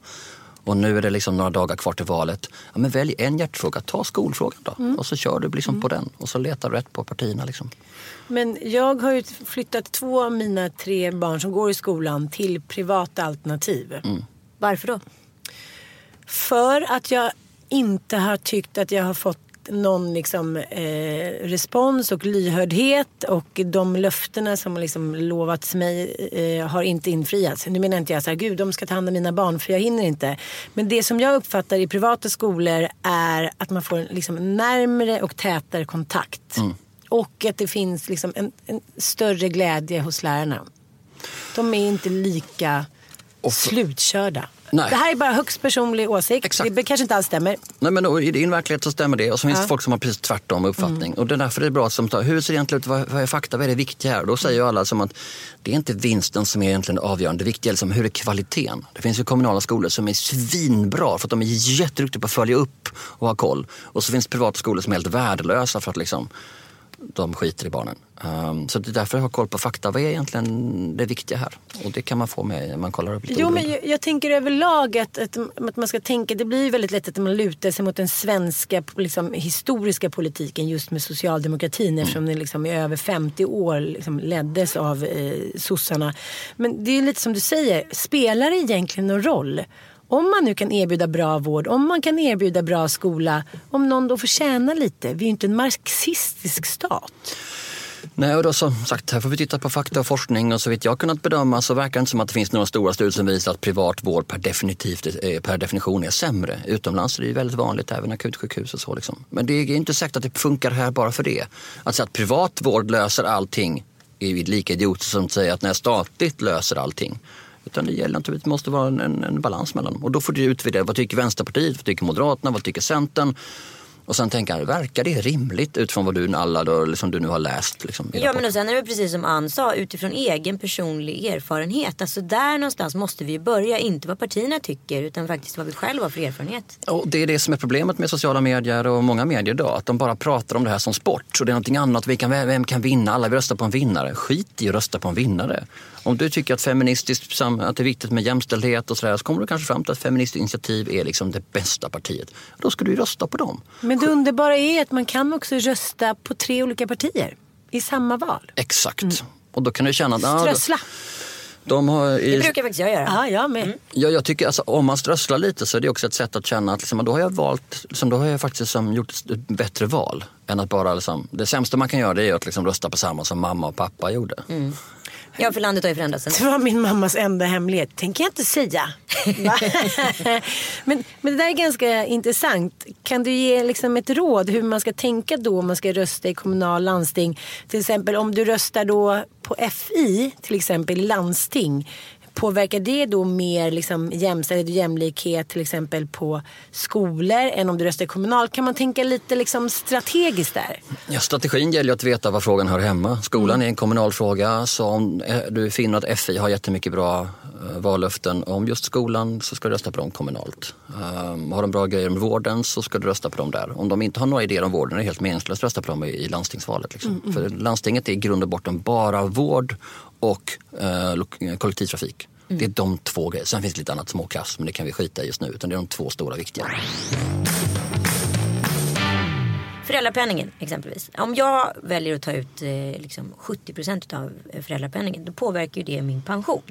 Och nu är det liksom några dagar kvar till valet. Ja, men välj en hjärtfråga, ta skolfrågan då. Mm. Och så kör du liksom mm. på den och så letar du rätt på partierna. Liksom.
Men jag har ju flyttat två av mina tre barn som går i skolan till privata alternativ. Mm.
Varför då?
För att jag inte har tyckt att jag har fått någon liksom, eh, respons och lyhördhet och de löftena som liksom lovats mig eh, har inte infriats. Nu menar inte jag så här, gud de ska ta hand om mina barn för jag hinner inte. Men det som jag uppfattar i privata skolor är att man får liksom närmre och tätare kontakt. Mm. Och att det finns liksom en, en, större glädje hos lärarna. De är inte lika slutkörda. Nej. Det här är bara högst personlig åsikt. Exakt. Det kanske inte alls stämmer.
Nej, men I din verklighet så stämmer det. Och så finns ja. det folk som har precis tvärtom uppfattning. Mm. Och det är därför det är bra att ta, hur ser det egentligen ut? Vad, vad är fakta? Vad är det viktiga här? Då säger ju alla som att det är inte vinsten som är egentligen avgörande. Det viktiga är liksom, hur är kvaliteten? Det finns ju kommunala skolor som är svinbra för att de är jätteduktiga på att följa upp och ha koll. Och så finns det privata skolor som är helt värdelösa för att liksom de skiter i barnen. Um, så det är därför jag har koll på fakta. Vad är egentligen det viktiga här? Och det kan man få med när man kollar upp lite
Jo, men jag, jag tänker överlag att, att, att man ska tänka, det blir väldigt lätt att man lutar sig mot den svenska liksom, historiska politiken just med socialdemokratin eftersom den liksom i över 50 år liksom leddes av eh, sossarna. Men det är lite som du säger, spelar det egentligen någon roll? Om man nu kan erbjuda bra vård, om man kan erbjuda bra skola, om någon då får tjäna lite. Vi är ju inte en marxistisk stat.
Nej, och då som sagt, här får vi titta på fakta och forskning och så vitt jag kunnat bedöma så verkar det inte som att det finns några stora studier som visar att privat vård per, definitivt, eh, per definition är sämre. Utomlands är det ju väldigt vanligt, även akutsjukhus och så. Liksom. Men det är inte säkert att det funkar här bara för det. Att säga att privat vård löser allting är ju lika idiotiskt som att säga att när statligt löser allting. Utan det gäller naturligtvis, det måste vara en, en balans mellan dem. Och då får du utvärdera, vad tycker Vänsterpartiet, vad tycker Moderaterna, vad tycker Centern? Och sen tänka, verkar det rimligt utifrån vad du alla då, liksom du nu har läst? Liksom,
Ja men och sen är det precis som Ann sa utifrån egen personlig erfarenhet. Alltså där någonstans måste vi börja. Inte vad partierna tycker utan faktiskt vad vi själva har för erfarenhet.
Och det är det som är problemet med sociala medier och många medier idag. Att de bara pratar om det här som sport. Och det är någonting annat. Vi kan, vem kan vinna? Alla vill rösta på en vinnare. Skit i att rösta på en vinnare. Om du tycker att feministiskt att det är viktigt med jämställdhet och sådär så kommer du kanske fram till att Feministiskt initiativ är liksom det bästa partiet. Då ska du rösta på dem.
Men det underbara är att man kan också rösta på tre olika partier i samma val.
Exakt. Och då kan du känna
Strössla.
de har
Det
i,
brukar faktiskt jag göra.
Ja, jag med.
Ja, jag tycker alltså, om man strösslar lite så är det också ett sätt att känna att liksom, då har jag valt, liksom, då har jag faktiskt liksom, gjort ett bättre val. Än att bara, liksom, det sämsta man kan göra det är att liksom, rösta på samma som mamma och pappa gjorde.
Ja för landet har ju förändrats.
Det var min mammas enda hemlighet. tänker jag inte säga. Men, men det där är ganska intressant. Kan du ge liksom ett råd hur man ska tänka då om man ska rösta i kommunal landsting? Till exempel om du röstar då på FI, till exempel i landsting. Påverkar det då mer liksom jämställdhet och jämlikhet till exempel på skolor än om du röstar kommunalt? Kan man tänka lite liksom strategiskt där?
Ja, strategin gäller att veta var frågan hör hemma. Skolan är en kommunal fråga så om eh, du finner att FI har jättemycket bra eh, vallöften om just skolan så ska du rösta på dem kommunalt. Um, har de bra grejer om vården så ska du rösta på dem där. Om de inte har några idéer om vården är det helt meningslöst att rösta på dem i, i landstingsvalet. Liksom. För landstinget är i grund och botten bara vård och eh, kollektivtrafik. Det är de två grejerna. Sen finns det lite annat småkass men det kan vi skita i just nu. Utan det är de två stora viktiga.
Föräldrapenningen exempelvis. Om jag väljer att ta ut eh, liksom 70% av föräldrapenningen då påverkar ju det min pension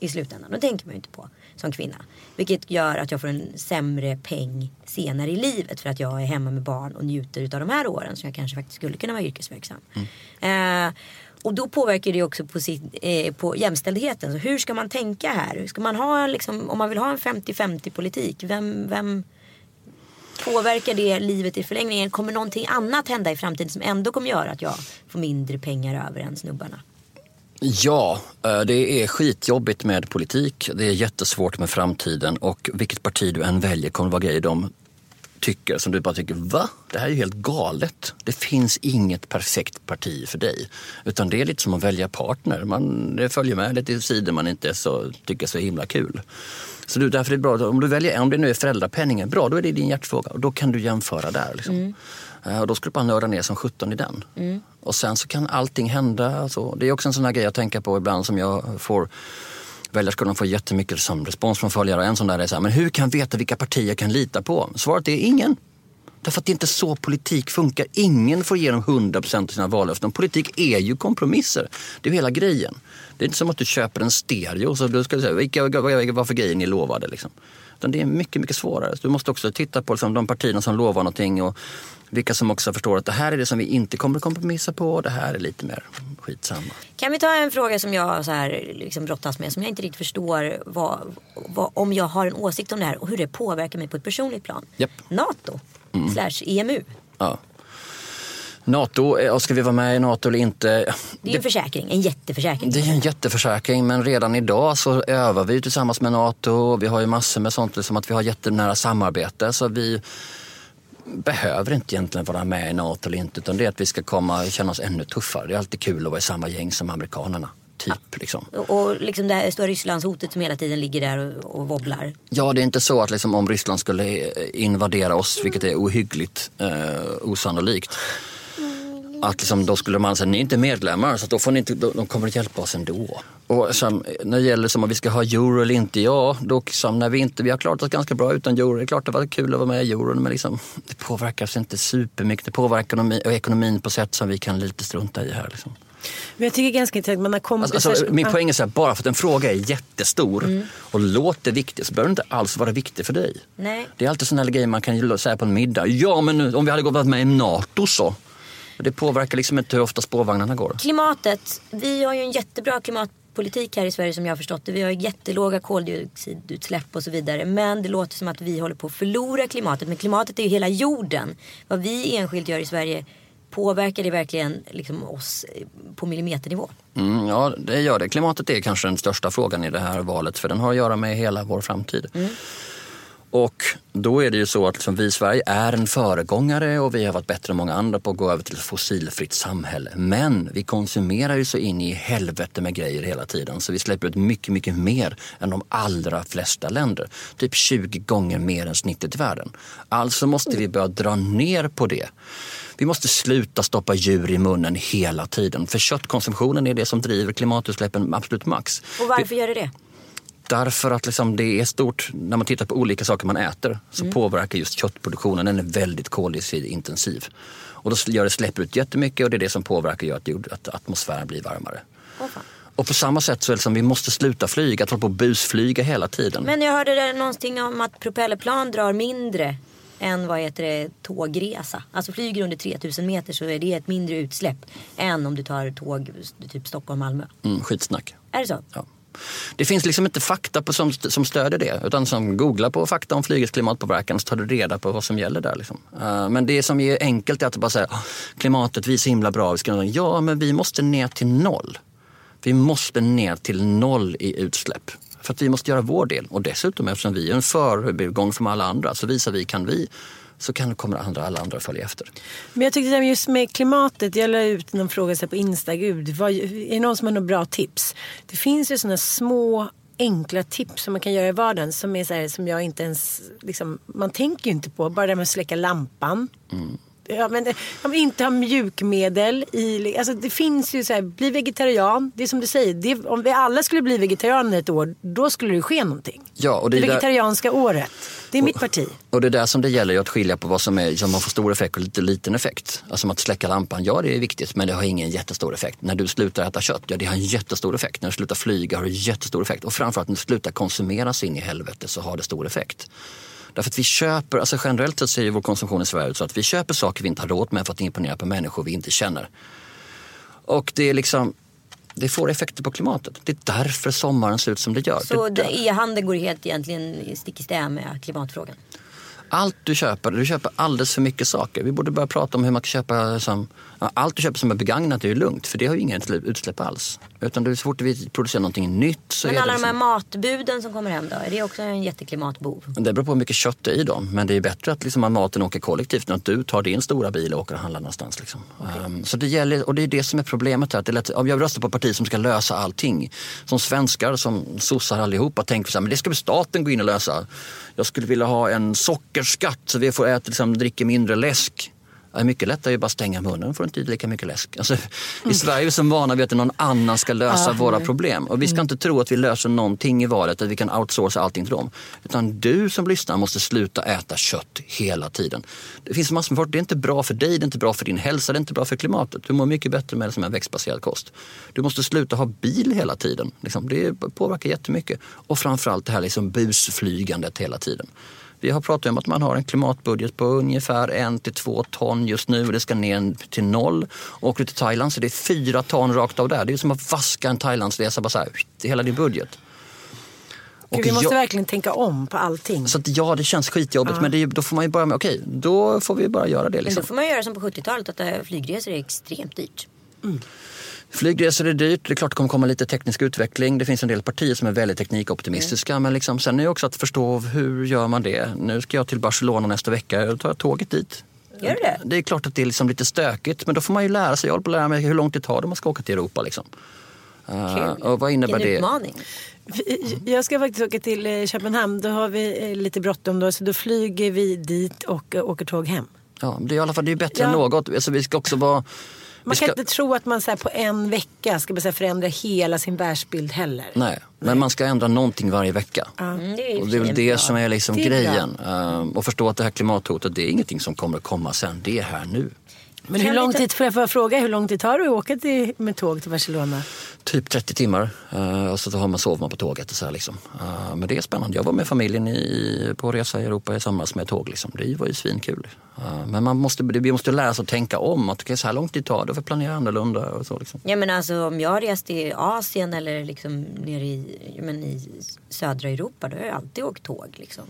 i slutändan. Det tänker man ju inte på som kvinna. Vilket gör att jag får en sämre peng senare i livet för att jag är hemma med barn och njuter av de här åren som jag kanske faktiskt skulle kunna vara yrkesverksam. Eh, och då påverkar det också på, sitt, eh, på jämställdheten. Så hur ska man tänka här? Ska man ha, liksom, om man vill ha en 50-50 politik, vem, vem påverkar det livet i förlängningen? Kommer någonting annat hända i framtiden som ändå kommer göra att jag får mindre pengar över än snubbarna?
Ja, eh, det är skitjobbigt med politik. Det är jättesvårt med framtiden och vilket parti du än väljer kommer vara grejer de tycker som du bara tycker, va? Det här är ju helt galet. Det finns inget perfekt parti för dig. Utan det är lite som att välja partner. Man följer med lite sidor man inte så, tycker är så himla kul. Så du, därför är det bra, om du väljer, om det nu är föräldrapenningen, bra då är det din hjärtfråga. Och då kan du jämföra där. Liksom. Eh, Och då ska du bara nörda ner som 17 i den. Och sen så kan allting hända. Alltså, det är också en sån här grej jag tänker på ibland som jag får Väljarskolan får jättemycket som respons från följare. Och En sån där är så här, men hur kan jag veta vilka partier jag kan lita på? Svaret är ingen. Därför att det är inte så politik funkar. Ingen får igenom 100% av sina vallöften. Politik är ju kompromisser. Det är ju hela grejen. Det är inte som att du köper en stereo så du ska säga vilka, vad vad för grejer ni lovade. Liksom. Utan det är mycket, mycket svårare. Så du måste också titta på liksom, de partierna som lovar någonting och vilka som också förstår att det här är det som vi inte kommer att kompromissa på och det här är lite mer skitsamma.
Kan vi ta en fråga som jag så här, liksom brottas med som jag inte riktigt förstår vad, vad, om jag har en åsikt om det här och hur det påverkar mig på ett personligt plan.
Japp.
NATO slash E EMU.
Ja. Nato, eh, ska vi vara med i Nato eller inte?
Det är ju en försäkring, en jätteförsäkring.
Det är en jätteförsäkring men redan idag så övar vi tillsammans med Nato. Vi har ju massor med sånt som att vi har jättenära samarbete så vi behöver inte egentligen vara med i Nato eller inte utan det är att vi ska komma känna oss ännu tuffare. Det är alltid kul att vara i samma gäng som amerikanerna. Typ liksom.
Och, och liksom det här stora Rysslandshotet som hela tiden ligger där och, och wobblar.
Ja, det är inte så att liksom, om Ryssland skulle invadera oss, vilket är ohyggligt eh, osannolikt, att liksom, då skulle man säga, ni är inte medlemmar så då får ni inte, då, de kommer att hjälpa oss ändå. Och sen, när det gäller som om vi ska ha euro eller inte, ja, då, som när vi inte, vi har klarat oss ganska bra utan euro. Det är klart det var kul att vara med i euron men liksom, det påverkar oss inte supermycket. Det påverkar ekonomi, ekonomin på sätt som vi kan lite strunta i här. Liksom.
Men jag tycker ganska intressant, man har kompisar
Alltså, alltså,
som-
min poäng är så här, bara för att en fråga är jättestor och låter viktig så behöver den inte alls vara viktig för dig.
Nej.
Det är alltid sådana här grejer man kan säga på en middag. Ja, men nu, om vi hade gått med i NATO så. Det påverkar liksom inte hur ofta spårvagnarna går.
Klimatet. Vi har ju en jättebra klimatpolitik här i Sverige som jag har förstått det. Vi har jättelåga koldioxidutsläpp och så vidare. Men det låter som att vi håller på att förlora klimatet. Men klimatet är ju hela jorden. Vad vi enskilt gör i Sverige påverkar det verkligen liksom oss eh, på millimeternivå.
Mm, ja, det gör det. Klimatet är kanske den största frågan i det här valet för den har att göra med hela vår framtid. Och då är det ju så att liksom vi i Sverige är en föregångare och vi har varit bättre än många andra på att gå över till ett fossilfritt samhälle. Men vi konsumerar ju så in i helvete med grejer hela tiden så vi släpper ut mycket, mycket mer än de allra flesta länder. Typ 20 gånger mer än snittet i världen. Alltså måste vi börja dra ner på det. Vi måste sluta stoppa djur i munnen hela tiden. För köttkonsumtionen är det som driver klimatutsläppen absolut max.
Och varför gör det det?
Därför att liksom det är stort, när man tittar på olika saker man äter så påverkar just köttproduktionen, den är väldigt koldioxidintensiv. Och då gör det släpper ut jättemycket och det är det som påverkar gör att, att atmosfären blir varmare.
Fan.
Och på samma sätt så är det som vi måste sluta flyga, att hålla på och busflyga hela tiden.
Men jag hörde där någonting om att propellerplan drar mindre än vad heter det, tågresa. Alltså flyger under 3000 meter så är det ett mindre utsläpp än om du tar tåg typ Stockholm-Malmö.
Mm, skitsnack.
Är det så?
Ja. Det finns liksom inte fakta på, som, som stödjer det. Utan som googlar på fakta om flygets klimatpåverkan så tar du reda på vad som gäller där. Liksom. Eh, men det som är enkelt är att bara säga ah, klimatet, vi är så himla bra. Vi ska, ja, men vi måste ner till noll. Vi måste ner till noll i utsläpp. För att vi måste göra vår del. Och dessutom eftersom vi är en förbigång från alla andra så visar vi kan vi så kan, kommer andra, alla andra följa efter.
Men jag tyckte det just med klimatet, jag la ut någon fråga på Insta, Gud, vad, är det någon som har några bra tips? Det finns ju sådana små enkla tips som man kan göra i vardagen som är så här, som jag inte ens, liksom, man tänker ju inte på. Bara det med att släcka lampan. Ja, men, det- ja, men inte ha mjukmedel i, alltså det finns ju så här, bli vegetarian. Det är som du säger, det, om vi alla skulle bli vegetarianer ett år, då skulle det ske någonting.
Ja, och det
det
är där-
vegetarianska året. Det är mitt parti.
Och det är där som det gäller att skilja på vad som är, som man får stor effekt och lite liten effekt. Alltså att släcka lampan, ja det är viktigt men det har ingen jättestor effekt. När du slutar äta kött, ja det har en jättestor effekt. När du slutar flyga har det jättestor effekt. Och framförallt när du slutar konsumera sig in i helvete så har det stor effekt. Därför att vi köper, alltså generellt sett ser ju vår konsumtion i Sverige ut så att vi köper saker vi inte har råd med för att imponera på människor vi inte känner. Och det är liksom, det får effekter på klimatet. Det är därför sommaren ser ut som det gör.
Så e-handeln går helt egentligen stick i stäv med klimatfrågan.
Allt du köper, du köper alldeles för mycket saker. Vi borde börja prata om hur man kan köpa som, ja, allt du köper som är begagnat är ju lugnt för det har ju inga utsläpp- alls. Utan det så fort vi producerar någonting nytt så
Men
är
alla
det
de här
liksom,
matbuden som kommer hem då? Är det också en jätteklimatbov?
det beror på hur mycket kött det är i dem. Men det är bättre att liksom, maten åker kollektivt än att du tar din stora bil och åker och handlar någonstans. Liksom. Um, så det gäller, och det är det som är problemet här. Att det är lätt, om jag röstar på ett parti som ska lösa allting. Som svenskar, som sossar allihopa tänker så här, men det ska väl staten gå in och lösa. Jag skulle vilja ha en sockerskatt så vi får äta, liksom, dricka mindre läsk. Det är mycket lättare att bara stänga munnen får inte lika mycket läsk. Alltså, I Sverige är vi så vana vid att någon annan ska lösa våra problem. Och vi ska inte tro att vi löser någonting i valet, att vi kan outsourca allting till dem. Utan du som lyssnar måste sluta äta kött hela tiden. Det finns massor med folk, det är inte bra för dig, det är inte bra för din hälsa, det är inte bra för klimatet. Du mår mycket bättre med det som en växtbaserad kost. Du måste sluta ha bil hela tiden. Liksom, det påverkar jättemycket. Och framförallt det här liksom busflygandet hela tiden. Vi har pratat om att man har en klimatbudget på ungefär en till två ton just nu och det ska ner till noll. Åker du till Thailand så är det fyra ton rakt av där. Det är som att vaska en Thailandsresa bara så här, hela din budget.
Gud, vi måste
jag-
verkligen tänka om på allting.
så att ja, det känns skitjobbigt men det är, då får man ju börja med, okej, då får vi bara göra det.
Men
Liksom.
då får man göra som på 70-talet att eh, flygresor är extremt dyrt.
Flygresor är dyrt, det är klart det kommer komma lite teknisk utveckling. Det finns en del partier som är väldigt teknikoptimistiska. Men liksom, sen är det också att förstå hur gör man det. Nu ska jag till Barcelona nästa vecka, då tar jag tåget dit.
Gör du det?
Det är klart att det är liksom lite stökigt men då får man ju lära sig. Jag håller på att lära mig hur långt det tar om man ska åka till Europa. Liksom. Uh, och vad innebär
Vilken
det?
utmaning.
Jag ska faktiskt åka till eh, Köpenhamn. Då har vi eh, lite bråttom då. Så då flyger vi dit och åker tåg hem.
Ja, det är i alla fall det är bättre
Ja.
än något. Alltså, vi ska också vara
Man
ska-
kan inte tro att man så här, på en vecka ska här, förändra hela sin världsbild heller.
Nej, men man ska ändra någonting varje vecka.
Mm, det
Och det är väl det
bra-
som är liksom
Det är bra.
grejen. Ehm, och förstå att det här klimathotet, det är ingenting som kommer att komma sen. Det är här nu.
Men hur lång tid, får jag fråga, hur lång tid tar det att åka till, med tåg till Barcelona?
Typ 30 timmar. Uh, och så har man, sover man på tåget. Och så här, liksom. Eh, men det är spännande. Jag var med familjen i, på resa i Europa i somras med tåg. Liksom. Det var ju svinkul. Eh, men man måste, vi måste lära oss att tänka om. Att okay, så här lång tid tar det. Då får vi planera annorlunda. Och så, liksom.
Ja men alltså om jag har rest i Asien eller liksom nere i, men i södra Europa då har jag alltid åkt tåg liksom.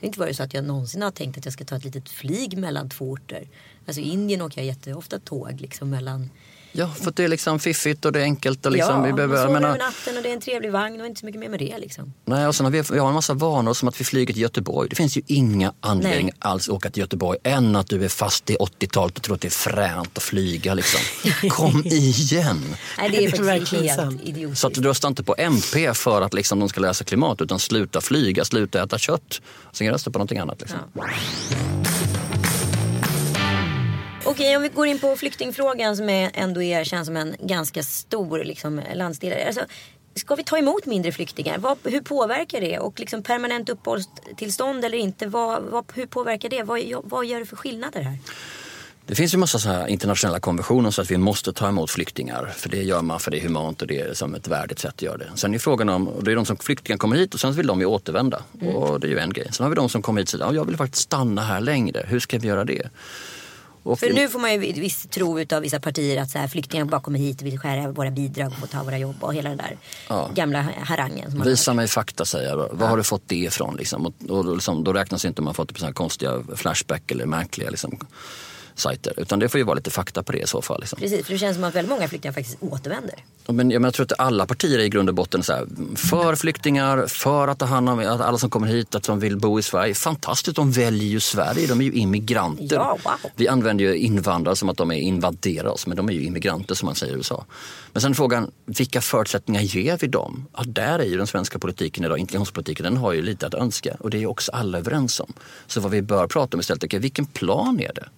Det har inte varit så att jag någonsin har tänkt att jag ska ta ett litet flyg mellan två orter. Alltså i Indien åker jag jätteofta tåg liksom mellan
Ja, för att det är liksom fiffigt och det är enkelt. Och liksom,
ja,
vi behöver,
man sover
menar,
över natten och det är en trevlig vagn och inte så mycket mer med det liksom.
Nej, och sen har vi, vi har en massa vanor som att vi flyger till Göteborg. Det finns ju inga anledningar
Nej.
alls att åka till Göteborg än att du är fast i 80-talet och tror att det är fränt att flyga. Liksom. Kom igen!
Nej det är,
Det är
faktiskt
verkligen
helt
sant.
idiotiskt.
Så att du röstar inte på MP för att liksom, de ska lösa klimat utan sluta flyga, sluta äta kött. Sen rösta på någonting annat. Liksom.
Ja. Okej, om vi går in på flyktingfrågan som är, ändå är, känns som en ganska stor liksom, landsdel. Alltså, ska vi ta emot mindre flyktingar? Vad, hur påverkar det? Och liksom permanent uppehållstillstånd eller inte? Vad, vad, hur påverkar det? Vad, vad gör det för skillnader här?
Det finns ju massa så internationella konventioner så att vi måste ta emot flyktingar. För det gör man för det är humant och det är som ett värdigt sätt att göra det. Sen är frågan om, och det är de som flyktingar kommer hit och sen vill de ju återvända. Och det är ju en grej. Sen har vi de som kommer hit och säger, ja, jag vill faktiskt stanna här längre. Hur ska vi göra det? Och
För nu får man ju viss tro utav vissa partier att så här, flyktingar bara kommer hit och vill skära våra bidrag och ta våra jobb och hela den där
Ja.
gamla harangen.
Visa mig fakta säger jag. Var har du fått det ifrån? Liksom? Och, och då liksom, då räknas inte om man fått det på här konstiga Flashback eller märkliga liksom, sajter. Utan det får ju vara lite fakta på det i så fall. Liksom.
Precis, för det känns som att väldigt många flyktingar faktiskt återvänder.
Men, jag, men jag tror att alla partier är i grund och botten så här, för flyktingar, för att ta hand om att alla som kommer hit, att de vill bo i Sverige. Fantastiskt, de väljer ju Sverige, de är ju immigranter.
Ja, wow.
Vi använder ju invandrare som att de är invaderar oss, men de är ju immigranter som man säger i USA. Men sen är frågan, vilka förutsättningar ger vi dem? Ja, där är ju den svenska politiken idag, integrationspolitiken, den har ju lite att önska. Och det är ju också alla överens om. Så vad vi bör prata om istället, är vilken plan är det?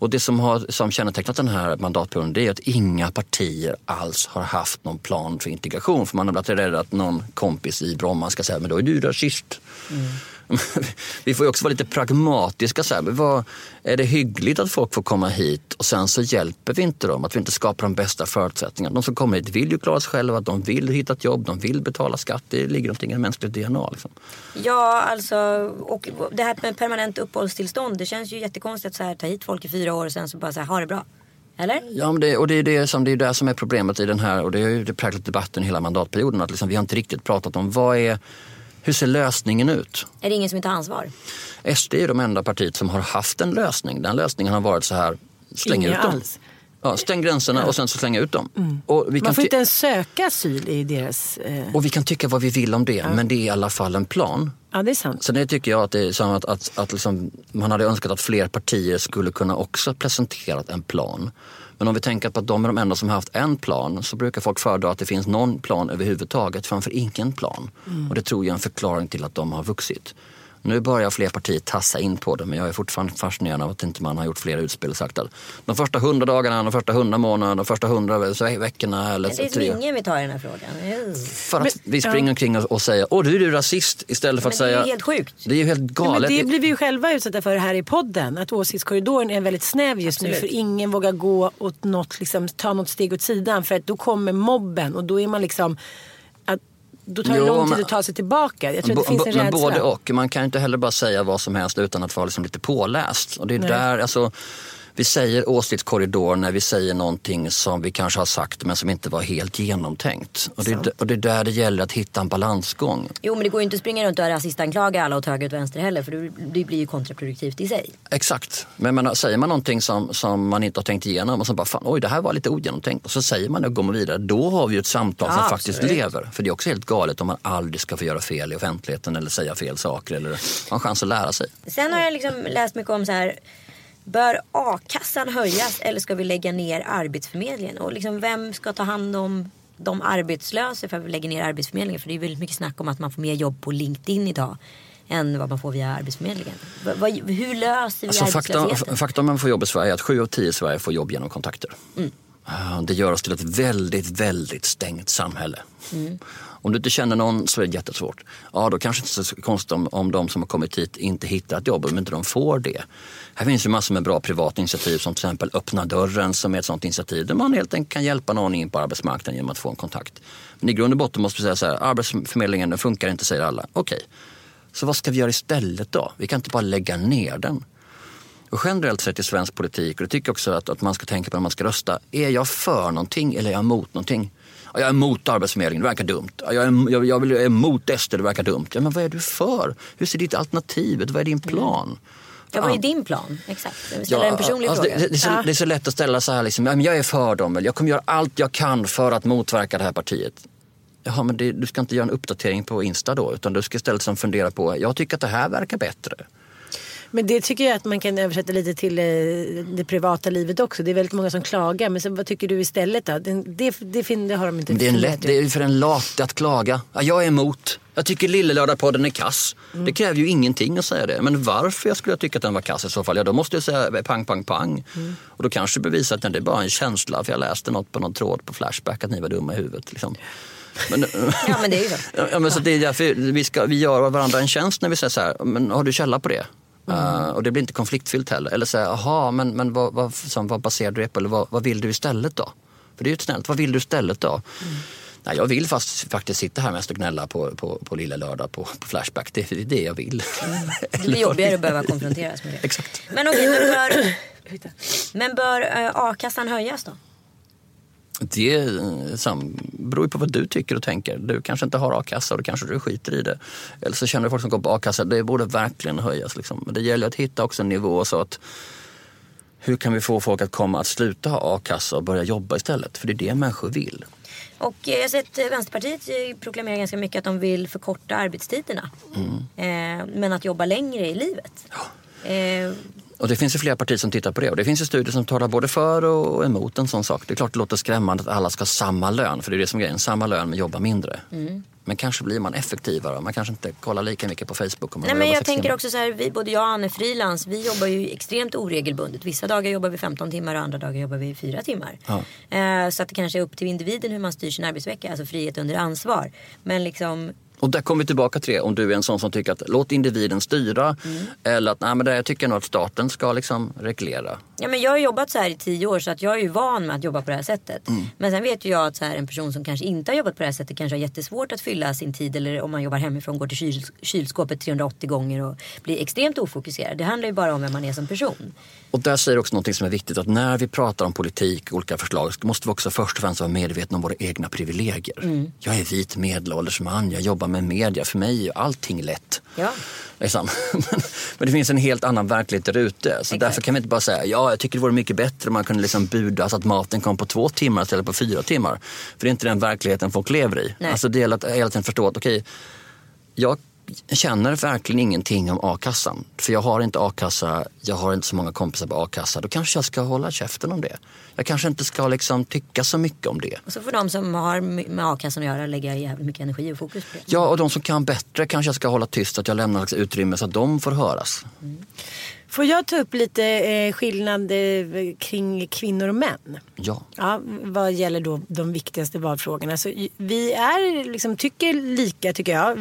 Och det som har som kännetecknat den här mandatperioden det är att inga partier alls har haft någon plan för integration. För man har varit rädd att någon kompis i Bromma ska säga, men då är du rasist. Mm. Vi får ju också vara lite pragmatiska. Så här. Vad, är det hyggligt att folk får komma hit och sen så hjälper vi inte dem, att vi inte skapar de bästa förutsättningarna. De som kommer hit vill ju klara sig själva, de vill hitta ett jobb, de vill betala skatt. Det ligger någonting i mänskligt DNA. Liksom.
Ja, alltså och det här med permanent uppehållstillstånd. Det känns ju jättekonstigt att så här, ta hit folk i fyra år och sen så bara så här, ha det bra. Eller?
Ja, men det, och det är det som det är det som är problemet i den här och det har ju präglat debatten hela mandatperioden. Att liksom, vi har inte riktigt pratat om vad är, hur ser lösningen ut?
Är det ingen som tar ansvar?
SD är de enda partiet som har haft en lösning. Den lösningen har varit så här, släng
Inga
ut dem.
alls.
Ja, stäng gränserna och sen så slänga ut dem. Och, vi kan
Man får inte ens söka asyl i deras... Eh...
och vi kan tycka vad vi vill om det, men det är i alla fall en plan.
Ja, det är sant.
Så det tycker jag att det är som att, att, att liksom, man hade önskat att fler partier skulle kunna också presenterat en plan. Men om vi tänker på att de är de enda som har haft en plan så brukar folk föredra att det finns någon plan överhuvudtaget framför ingen plan. Och det tror jag är en förklaring till att de har vuxit. Nu börjar fler partier tassa in på det men jag är fortfarande fascinerad av att inte man har gjort fler utspel och sagt att de första hundra dagarna, de första hundra månaderna, de första hundra ve- veckorna eller
Men det är ingen vi tar i den här frågan.
För att vi springer omkring och, och säger åh du är du rasist istället för
Men
att
det är
säga
ju helt sjukt.
Det är ju helt
Ja,
galet.
men det blir vi ju själva utsatta för här i podden. Att åsiktskorridoren är väldigt snäv just nu.
Absolut.
För ingen vågar gå åt något, liksom, ta något steg åt sidan. För att då kommer mobben och då är man liksom... Då tar det
Jo,
lång tid
men-
att ta sig tillbaka. Jag tror att det
Bo-
finns en
bo- men
rädsla.
både och. Man kan ju inte heller bara säga vad som helst utan att vara liksom lite påläst. Och det är
Nej.
där, alltså, vi säger åsiktskorridor när vi säger någonting som vi kanske har sagt men som inte var helt genomtänkt. Och det, är, och det är där det gäller att hitta en balansgång.
Jo men det går ju inte att springa runt och rasistanklaga alla åt höger och vänster heller för det, blir ju kontraproduktivt i sig.
Exakt. Men menar, säger man någonting som, som man inte har tänkt igenom och så bara fan, oj det här var lite ogenomtänkt och så säger man det och går man vidare. Då har vi ju ett samtal
Ja,
som faktiskt
absolut.
lever. För det är också helt galet om man aldrig ska få göra fel i offentligheten eller säga fel saker eller ha en chans att lära sig.
Sen har jag liksom läst mycket om så här. Bör a-kassan höjas eller ska vi lägga ner arbetsförmedlingen? Och liksom vem ska ta hand om de arbetslösa för att vi lägger ner arbetsförmedlingen? För det är väldigt mycket snack om att man får mer jobb på LinkedIn idag än vad man får via Arbetsförmedlingen. Hur löser vi
Alltså,
arbetslösheten?
faktum om man får jobb i Sverige är att sju av tio i Sverige får jobb genom kontakter.
Mm.
Ah, Det gör oss till ett väldigt, väldigt stängt samhälle.
Mm.
Om du inte känner någon så är det jättesvårt. Ja, då kanske inte så konstigt om, om de som har kommit hit inte hittar ett jobb, om inte de får det. Här finns ju massor med bra privata initiativ som till exempel Öppna dörren som är ett sådant initiativ där man helt enkelt kan hjälpa någon in på arbetsmarknaden genom att få en kontakt. Men i grund och botten måste vi säga så här, Arbetsförmedlingen den funkar inte säger alla. Okej, så vad ska vi göra istället då? Vi kan inte bara lägga ner den. Och generellt sett i svensk politik, och det tycker jag också att, att man ska tänka på när man ska rösta. Är jag för någonting eller är jag emot någonting? Ja, jag är emot Arbetsförmedlingen, det verkar dumt. Ja, Jag är, jag, jag är emot SD, det verkar dumt. Ja, men vad är du för? Hur ser ditt alternativ ut? Vad är din plan?
Ja, vad är din plan? Exakt. Jag ställer en personlig
alltså,
fråga.
Det, det, är så, det är så lätt att ställa så här, liksom, ja, jag är för dem, jag kommer göra allt jag kan för att motverka det här partiet. Jaha, men det, du ska inte göra en uppdatering på Insta då, utan du ska istället fundera på, jag tycker att det här verkar bättre.
Men det tycker jag att man kan översätta lite till eh, det privata livet också. Det är väldigt många som klagar. Men så, vad tycker du istället då? Det, det, det, det har de inte
det är, en lätt, det är för en lat att klaga. Ja, jag är emot. Jag tycker Lillelördag-podden är kass.
Mm.
Det kräver ju ingenting att säga det. Men varför jag skulle tycka att den var kass i så fall? Ja, då måste jag säga pang, pang, pang.
Mm.
Och då kanske bevisa att nej, det är bara en känsla. För jag läste något på någon tråd på Flashback att ni var dumma i huvudet. Liksom. Men,
Ja, men det är ju så.
Ja, men så det är därför vi, ska, vi gör varandra en tjänst när vi säger så här, men har du källa på det? Uh, och det blir inte konfliktfyllt heller. Eller säga, jaha, men, men vad, vad, som, vad baserar du det på? Eller vad, vad vill du istället då? För det är ju snällt, vad vill du istället då? Nej, jag vill fast, faktiskt sitta här mest och gnälla på, på, på lilla lördag på, på Flashback. Det är det jag vill.
Det blir jobbigare att behöva konfronteras med det.
Exakt.
Men okej, men bör, men bör eh, a-kassan höjas då?
Det är sam, beror ju på vad du tycker och tänker. Du kanske inte har a-kassa och då kanske du skiter i det. Eller så känner du folk som går på a-kassa. Det borde verkligen höjas. Liksom. Men det gäller att hitta också en nivå så att hur kan vi få folk att komma att sluta ha a-kassa och börja jobba istället? För det är det människor vill.
Och eh, jag har sett eh, Vänsterpartiet eh, proklamera ganska mycket att de vill förkorta arbetstiderna. Eh, men att jobba längre i livet. Eh,
Och det finns ju flera partier som tittar på det. Och det finns ju studier som talar både för och emot en sån sak. Det är klart det låter skrämmande att alla ska ha samma lön. För det är det som är grejen. Samma lön men jobba mindre. Men kanske blir man effektivare. Man kanske inte kollar lika mycket på Facebook. Om man
Nej, men jag tänker
timmar.
också så här, vi, både jag och Anne frilans, vi jobbar ju extremt oregelbundet. Vissa dagar jobbar vi 15 timmar och andra dagar jobbar vi 4 timmar.
Ja.
Eh, så att det kanske är upp till individen hur man styr sin arbetsvecka, alltså frihet under ansvar. Men liksom,
Och där kommer vi tillbaka till det. Om du är en sån som tycker att låt individen styra. Eller att nej, men det, jag tycker nog att staten ska liksom reglera.
ja men jag har jobbat så här i 10 år så att jag är ju van med att jobba på det här sättet. Men sen vet ju jag att så här, en person som kanske inte har jobbat på det här sättet kanske har jättesvårt att fylla sin tid. Eller om man jobbar hemifrån, går till kyl, kylskåpet 380 gånger och blir extremt ofokuserad. Det handlar ju bara om vem man är som person.
Och där säger också något som är viktigt. Att när vi pratar om politik och olika förslag så måste vi också först och främst vara medvetna om våra egna privilegier. Jag är vit medelålders man, jag jobbar med media. För mig är allting lätt.
Ja.
Liksom. Men, men det finns en helt annan verklighet där ute. Så därför kan vi inte bara säga ja, jag tycker det vore mycket bättre om man kunde liksom buda så att maten kom på två timmar istället för fyra timmar. För det är inte den verkligheten folk lever i.
Nej.
Alltså det gäller att hela tiden förstå att okej, jag känner verkligen ingenting om a-kassan. För jag har inte a-kassa, jag har inte så många kompisar på a-kassa. Då kanske jag ska hålla käften om det. Jag kanske inte ska liksom tycka så mycket om det.
Och så får de som har med a-kassan att göra lägga jävligt mycket energi och fokus på det.
Ja, och de som kan bättre kanske jag ska hålla tyst, att jag lämnar utrymme så att de får höras.
Får jag ta upp lite eh, skillnad eh, kring kvinnor och män?
Ja.
Ja, vad gäller då de viktigaste valfrågorna. Så vi är, liksom, tycker lika, tycker jag.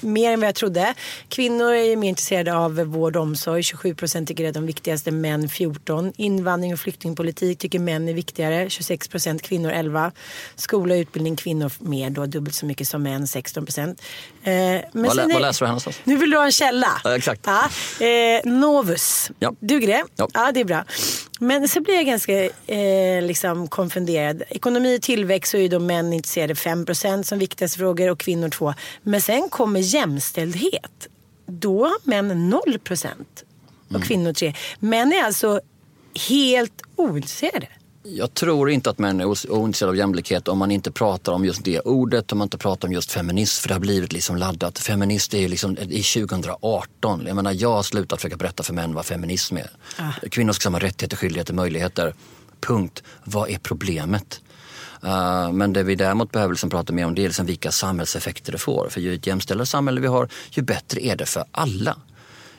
Mer än vad jag trodde. Kvinnor är mer intresserade av vård och omsorg. 27 procent tycker det är de viktigaste, män 14. Invandring och flyktingpolitik tycker män är viktigare. 26 procent, kvinnor 11. Skola och utbildning, kvinnor mer då, dubbelt så mycket som män, 16 procent. Eh,
Vad, lä- vad läser du här någonstans?
nu vill du ha en källa.
Ja, exakt.
Ja, eh, Novus.
Ja.
Duger det?
Ja.
det är bra. Men så blir jag ganska eh, liksom konfunderad. Ekonomi och tillväxt så är ju då män intresserade 5% som viktigaste frågor och kvinnor 2. Men sen kommer jämställdhet. Då har män 0% och
Mm.
kvinnor 3. Män är alltså helt ointresserade.
Jag tror inte att män är ointresserade av jämlikhet om man inte pratar om just det ordet, om man inte pratar om just feminism, för det har blivit liksom laddat. Feminist är ju liksom i 2018. Jag menar, jag har slutat försöka berätta för män vad feminism är. Kvinnor ska ha samma rättigheter, skyldigheter, möjligheter. Punkt. Vad är problemet? Uh, men det vi däremot behöver liksom prata mer om det är liksom vilka samhällseffekter det får. För ju ett jämställare samhälle vi har, ju bättre är det för alla.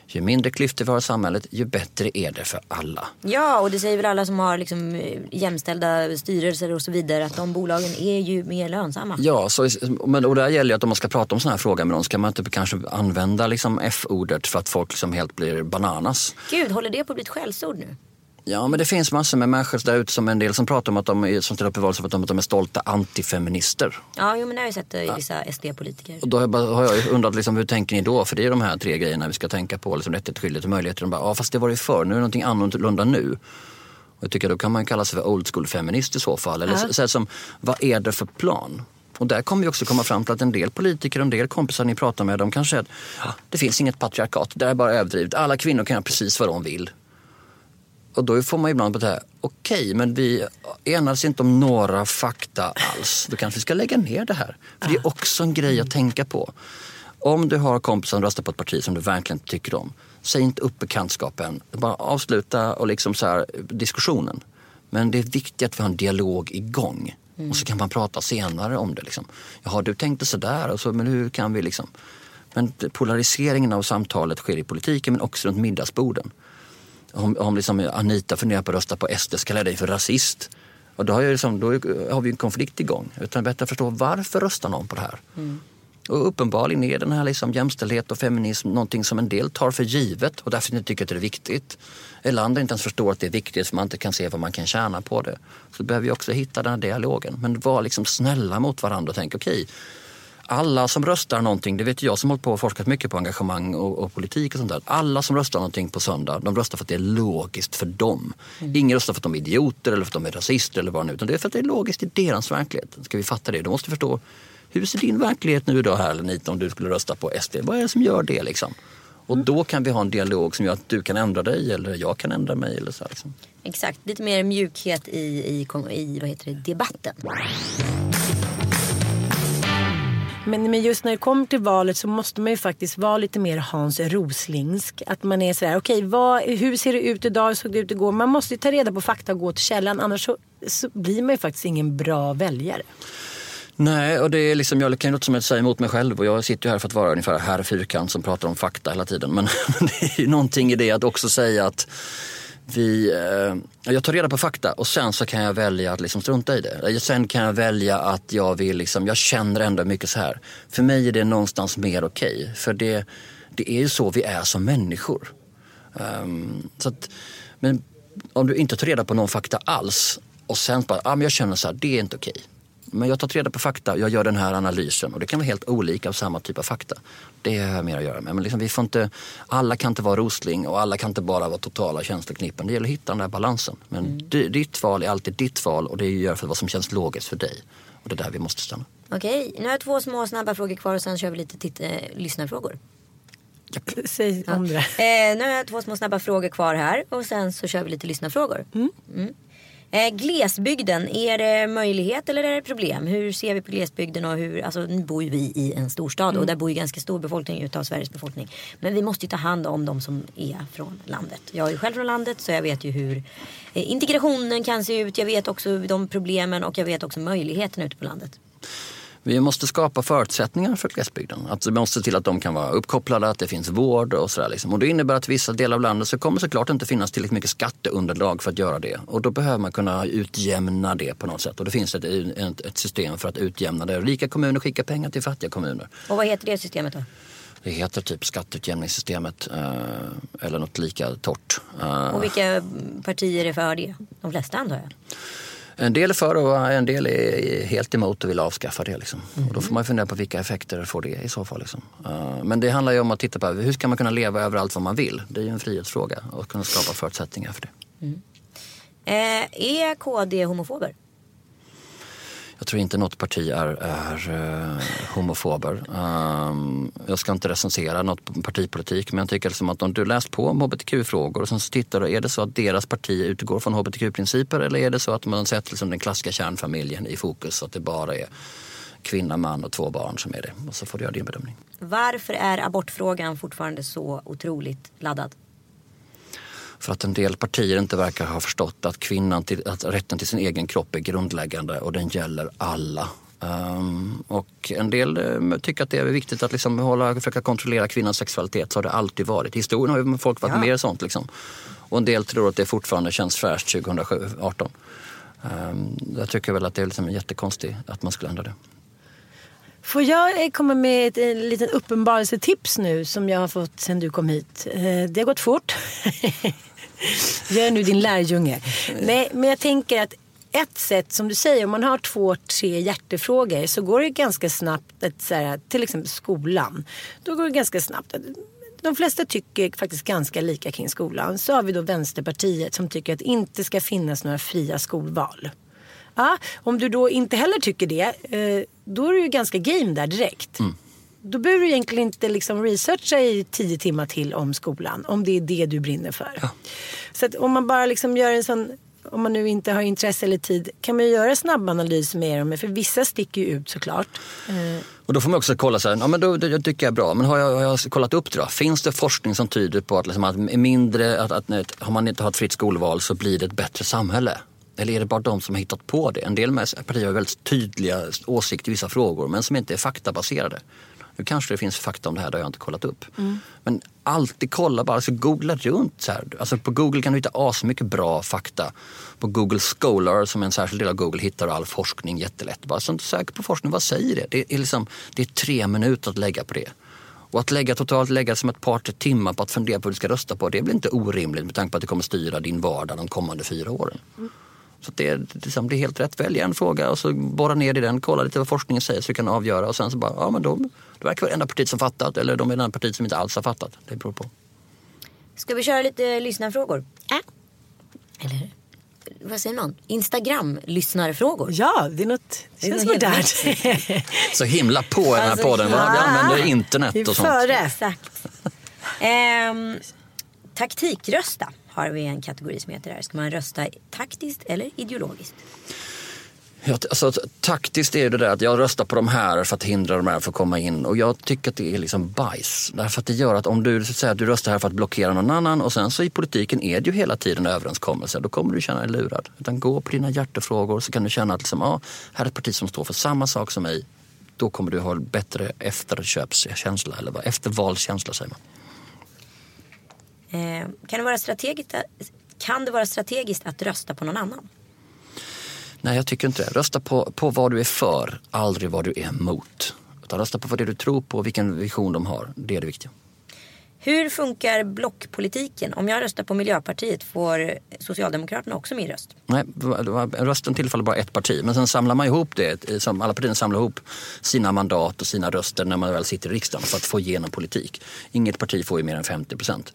Ju mindre klyftor vi har i samhället, ju bättre är det för alla.
Ja, och det säger väl alla som har liksom eh, jämställda styrelser och så vidare att de bolagen är ju mer lönsamma.
Ja, så, men, och där gäller ju att om man ska prata om sådana här frågor med någon ska man inte kanske använda liksom F-ordet för att folk liksom helt blir bananas.
Gud, håller det på att bli ett skällsord nu?
Ja, men det finns massor med människor där ute som en del som pratar om att de som ställer upp i valrörelsen att de är stolta antifeminister.
Ja, jo, men det har jag sett i vissa SD-politiker.
Och då har jag, bara, har jag undrat liksom, hur tänker ni då? För det är de här tre grejerna vi ska tänka på. Liksom rättighet, skyldighet och möjligheter. De bara, ja fast det var det förr, nu är det någonting annorlunda nu. Och jag tycker då kan man kalla sig för old school feminist i så fall. Eller ja. så, som, vad är det för plan? Och där kommer vi också komma fram till att en del politiker och en del kompisar ni pratar med, de kanske säger att det finns inget patriarkat, det är bara överdrivet. Alla kvinnor kan göra precis vad de vill. Och då får man ibland på det här, okej okay, men vi enades inte om några fakta alls. Då kanske vi ska lägga ner det här. För det är också en grej att tänka på. Om du har kompisar som röstar på ett parti som du verkligen tycker om, säg inte upp bekantskapen. Bara avsluta och liksom så här, diskussionen. Men det är viktigt att vi har en dialog igång. Mm. Och så kan man prata senare om det. Liksom. Jaha, du tänkte sådär, och så, men hur kan vi liksom... Men polariseringen av samtalet sker i politiken men också runt middagsborden om, om liksom Anita funderar på att rösta på SD så kallar jag dig för rasist. Och då har, jag liksom, då har vi en konflikt igång. Utan bättre förstå varför röstar någon på det här? Mm. Och uppenbarligen är den här liksom jämställdhet och feminism någonting som en del tar för givet och därför inte tycker att det är viktigt. Eller andra inte ens förstår att det är viktigt för man inte kan se vad man kan tjäna på det. Så behöver vi också hitta den här dialogen. Men var liksom snälla mot varandra och tänk okej, okay, alla som röstar någonting, det vet jag som hållit på och forskat mycket på engagemang och, och, politik och sånt där. Alla som röstar någonting på söndag, de röstar för att det är logiskt för dem. Mm. Ingen röstar för att de är idioter eller för att de är rasister eller vad nu utan det är för att det är logiskt i deras verklighet. Ska vi fatta det, då måste vi förstå hur ser din verklighet nu idag här Lenita om du skulle rösta på SD? Vad är det som gör det liksom? Och mm. då kan vi ha en dialog som gör att du kan ändra dig eller jag kan ändra mig. Eller så liksom.
Exakt, lite mer mjukhet i, i, i vad heter det, debatten.
Men, men just när det kommer till valet så måste man ju faktiskt vara lite mer Hans Roslingsk. Att man är sådär, okej okay, hur ser det ut idag, hur såg det ut igår? Man måste ju ta reda på fakta och gå till källan. Annars så, så blir man ju faktiskt ingen bra väljare.
Nej, och det är liksom, jag kan ju låta som att säga emot mig själv och jag sitter ju här för att vara ungefär herr fyrkant som pratar om fakta hela tiden. Men det är ju någonting i det att också säga att vi, eh, jag tar reda på fakta och sen så kan jag välja att liksom strunta i det. Eh, sen kan jag välja att jag vill, liksom, jag känner ändå mycket så här. För mig är det någonstans mer okej. Okay, för det, det är ju så vi är som människor. Um, så att, men om du inte tar reda på någon fakta alls och sen bara, ah, men jag känner så här, det är inte okej. Okay. Men jag tar reda på fakta, jag gör den här analysen och det kan vara helt olika av samma typ av fakta. Det har jag mer att göra med. Men liksom, vi får inte, alla kan inte vara Rosling och alla kan inte bara vara totala känsloknippen. Det gäller att hitta den där balansen. Men mm. ditt val är alltid ditt val och det gör för vad som känns logiskt för dig. Och det är där vi måste stanna.
Okej, nu har jag två små snabba frågor kvar och sen kör vi lite titt- äh, lyssnarfrågor.
Säg om det.
Eh, nu har jag två små snabba frågor kvar här och sen så kör vi lite lyssnarfrågor. Mm. Mm. Eh, glesbygden, är det möjlighet eller är det problem? Hur ser vi på glesbygden och hur, alltså nu bor ju vi i en storstad mm. och där bor ju ganska stor befolkning utav Sveriges befolkning. Men vi måste ju ta hand om de som är från landet. Jag är ju själv från landet så jag vet ju hur eh, integrationen kan se ut. Jag vet också de problemen och jag vet också möjligheterna ute på landet.
Vi måste skapa förutsättningar för glesbygden. Att vi måste se till att de kan vara uppkopplade, att det finns vård och sådär. Liksom. Och det innebär att vissa delar av landet så kommer såklart inte finnas tillräckligt mycket skatteunderlag för att göra det. Och då behöver man kunna utjämna det på något sätt. Och det finns ett, ett, ett system för att utjämna det. Rika kommuner skickar pengar till fattiga kommuner.
Och vad heter det systemet då?
Det heter typ skatteutjämningssystemet eh, eller något lika torrt.
Eh. Och vilka partier är för det? De flesta antar jag?
En del är för och en del är helt emot och vill avskaffa det. Liksom. Mm. Och då får man fundera på vilka effekter får det i så fall. Liksom. Uh, men det handlar ju om att titta på hur ska man kunna leva överallt vad man vill. Det är ju en frihetsfråga och kunna skapa förutsättningar för det. Mm.
Eh, är KD homofober?
Jag tror inte något parti är, är uh, homofober. Um, jag ska inte recensera något partipolitik men jag tycker liksom att om du läst på om hbtq-frågor och sen så tittar du, är det så att deras parti utgår från hbtq-principer eller är det så att man sätter liksom den klassiska kärnfamiljen i fokus så att det bara är kvinna, man och två barn som är det. Och så får du göra din bedömning.
Varför är abortfrågan fortfarande så otroligt laddad?
För att en del partier inte verkar ha förstått att, kvinnan till, att rätten till sin egen kropp är grundläggande och den gäller alla. Um, och en del uh, tycker att det är viktigt att liksom hålla, försöka kontrollera kvinnans sexualitet. Så har det alltid varit. I historien har ju folk varit ja. mer sånt. Liksom. Och en del tror att det fortfarande känns fräscht 2018. Um, jag tycker väl att det är liksom jättekonstigt att man skulle ändra det.
Får jag komma med ett, ett litet uppenbarelsetips nu som jag har fått sen du kom hit? Eh, det har gått fort. Gör nu din lärjunge. Nej, men jag tänker att ett sätt som du säger, om man har två, tre hjärtefrågor så går det ganska snabbt, att, så här, till exempel skolan. Då går det ganska snabbt. De flesta tycker faktiskt ganska lika kring skolan. Så har vi då Vänsterpartiet som tycker att det inte ska finnas några fria skolval. Ja, om du då inte heller tycker det, eh, då är du ju ganska game där direkt. Mm. Då behöver du egentligen inte liksom researcha i tio timmar till om skolan. Om det är det du brinner för. Ja. Så om man bara liksom gör en sån om man nu inte har intresse eller tid, kan man ju göra snabbanalys med dem. För vissa sticker ju ut såklart.
Eh. Och då får man också kolla så här, ja men då, det tycker jag är bra. Men har jag, har jag kollat upp det då? Finns det forskning som tyder på att, liksom, att mindre, att, att, att har man inte har ett fritt skolval så blir det ett bättre samhälle? Eller är det bara de som har hittat på det? En del partier har väldigt tydliga åsikter i vissa frågor men som inte är faktabaserade. Nu kanske det finns fakta om det här, det har jag inte kollat upp. Mm. Men alltid kolla bara, alltså googla runt. Så här. Alltså på Google kan du hitta asmycket bra fakta. På Google Scholar, som är en särskild del av Google, hittar du all forskning jättelätt. Bara så sök på forskning, vad säger det? Det är, liksom, det är tre minuter att lägga på det. Och att lägga totalt lägga som ett par tre timmar på att fundera på vad du ska rösta på, det blir inte orimligt med tanke på att det kommer styra din vardag de kommande fyra åren. Mm. Så det liksom, det är helt rätt. Välja en fråga och så borra ner i den, kolla lite vad forskningen säger så du kan avgöra och sen så bara, ja men de, det verkar vara det enda partiet som fattat eller de är det enda partiet som inte alls har fattat. Det beror på.
Ska vi köra lite lyssnarfrågor? Äh. Eller vad säger man? Instagram-lyssnarfrågor.
Ja, det är något, det känns modernt.
så himla på i den här alltså, podden. Ja. Vi använder internet och sånt.
Före. Exakt. ehm, taktikrösta har vi en kategori som heter det här. Ska man rösta taktiskt eller ideologiskt?
Ja, alltså, taktiskt är det där att jag röstar på de här för att hindra de här från att komma in och jag tycker att det är liksom bajs. Därför att det gör att om du säger att du röstar här för att blockera någon annan och sen så i politiken är det ju hela tiden överenskommelser. Då kommer du känna dig lurad. Utan gå på dina hjärtefrågor så kan du känna att liksom, ja, här är ett parti som står för samma sak som mig. Då kommer du ha bättre efterköpskänsla eller eftervalskänsla säger man.
Eh, kan, det vara strategiskt, kan det vara strategiskt att rösta på någon annan?
Nej, jag tycker inte det. Rösta på, på vad du är för, aldrig vad du är emot. Utan rösta på vad det du tror på, vilken vision de har. Det är det viktiga.
Hur funkar blockpolitiken? Om jag röstar på Miljöpartiet får Socialdemokraterna också min röst?
Nej, rösten tillfaller bara ett parti. Men sen samlar man ihop det. Alla partier samlar ihop sina mandat och sina röster när man väl sitter i riksdagen för att få igenom politik. Inget parti får ju mer än 50 procent.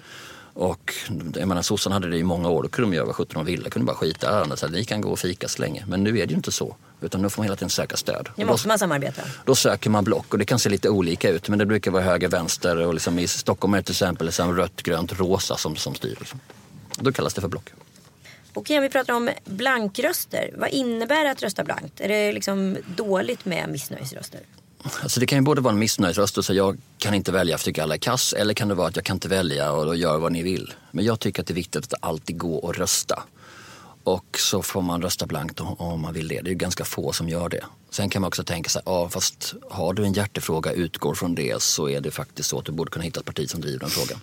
Och jag menar sossarna hade det i många år, då kunde de göra vad sjutton de ville, kunde bara skita i ärenden. Så ni kan gå och fika så länge. Men nu är det ju inte så. Utan nu får man hela tiden söka stöd.
Nu måste man samarbeta.
Då söker man block och det kan se lite olika ut. Men det brukar vara höger, vänster och liksom i Stockholm är det till exempel liksom rött, grönt, rosa som, som styr. Liksom. Då kallas det för block.
Okej, om vi pratar om blankröster. Vad innebär det att rösta blankt? Är det liksom dåligt med missnöjesröster?
Alltså det kan ju både vara en missnöjesröst och säga jag kan inte välja för jag tycker alla är kass. Eller kan det vara att jag kan inte välja och då gör vad ni vill. Men jag tycker att det är viktigt att alltid gå och rösta. Och så får man rösta blankt om man vill det. Det är ganska få som gör det. Sen kan man också tänka sig, ja fast har du en hjärtefråga, utgår från det så är det faktiskt så att du borde kunna hitta ett parti som driver den frågan.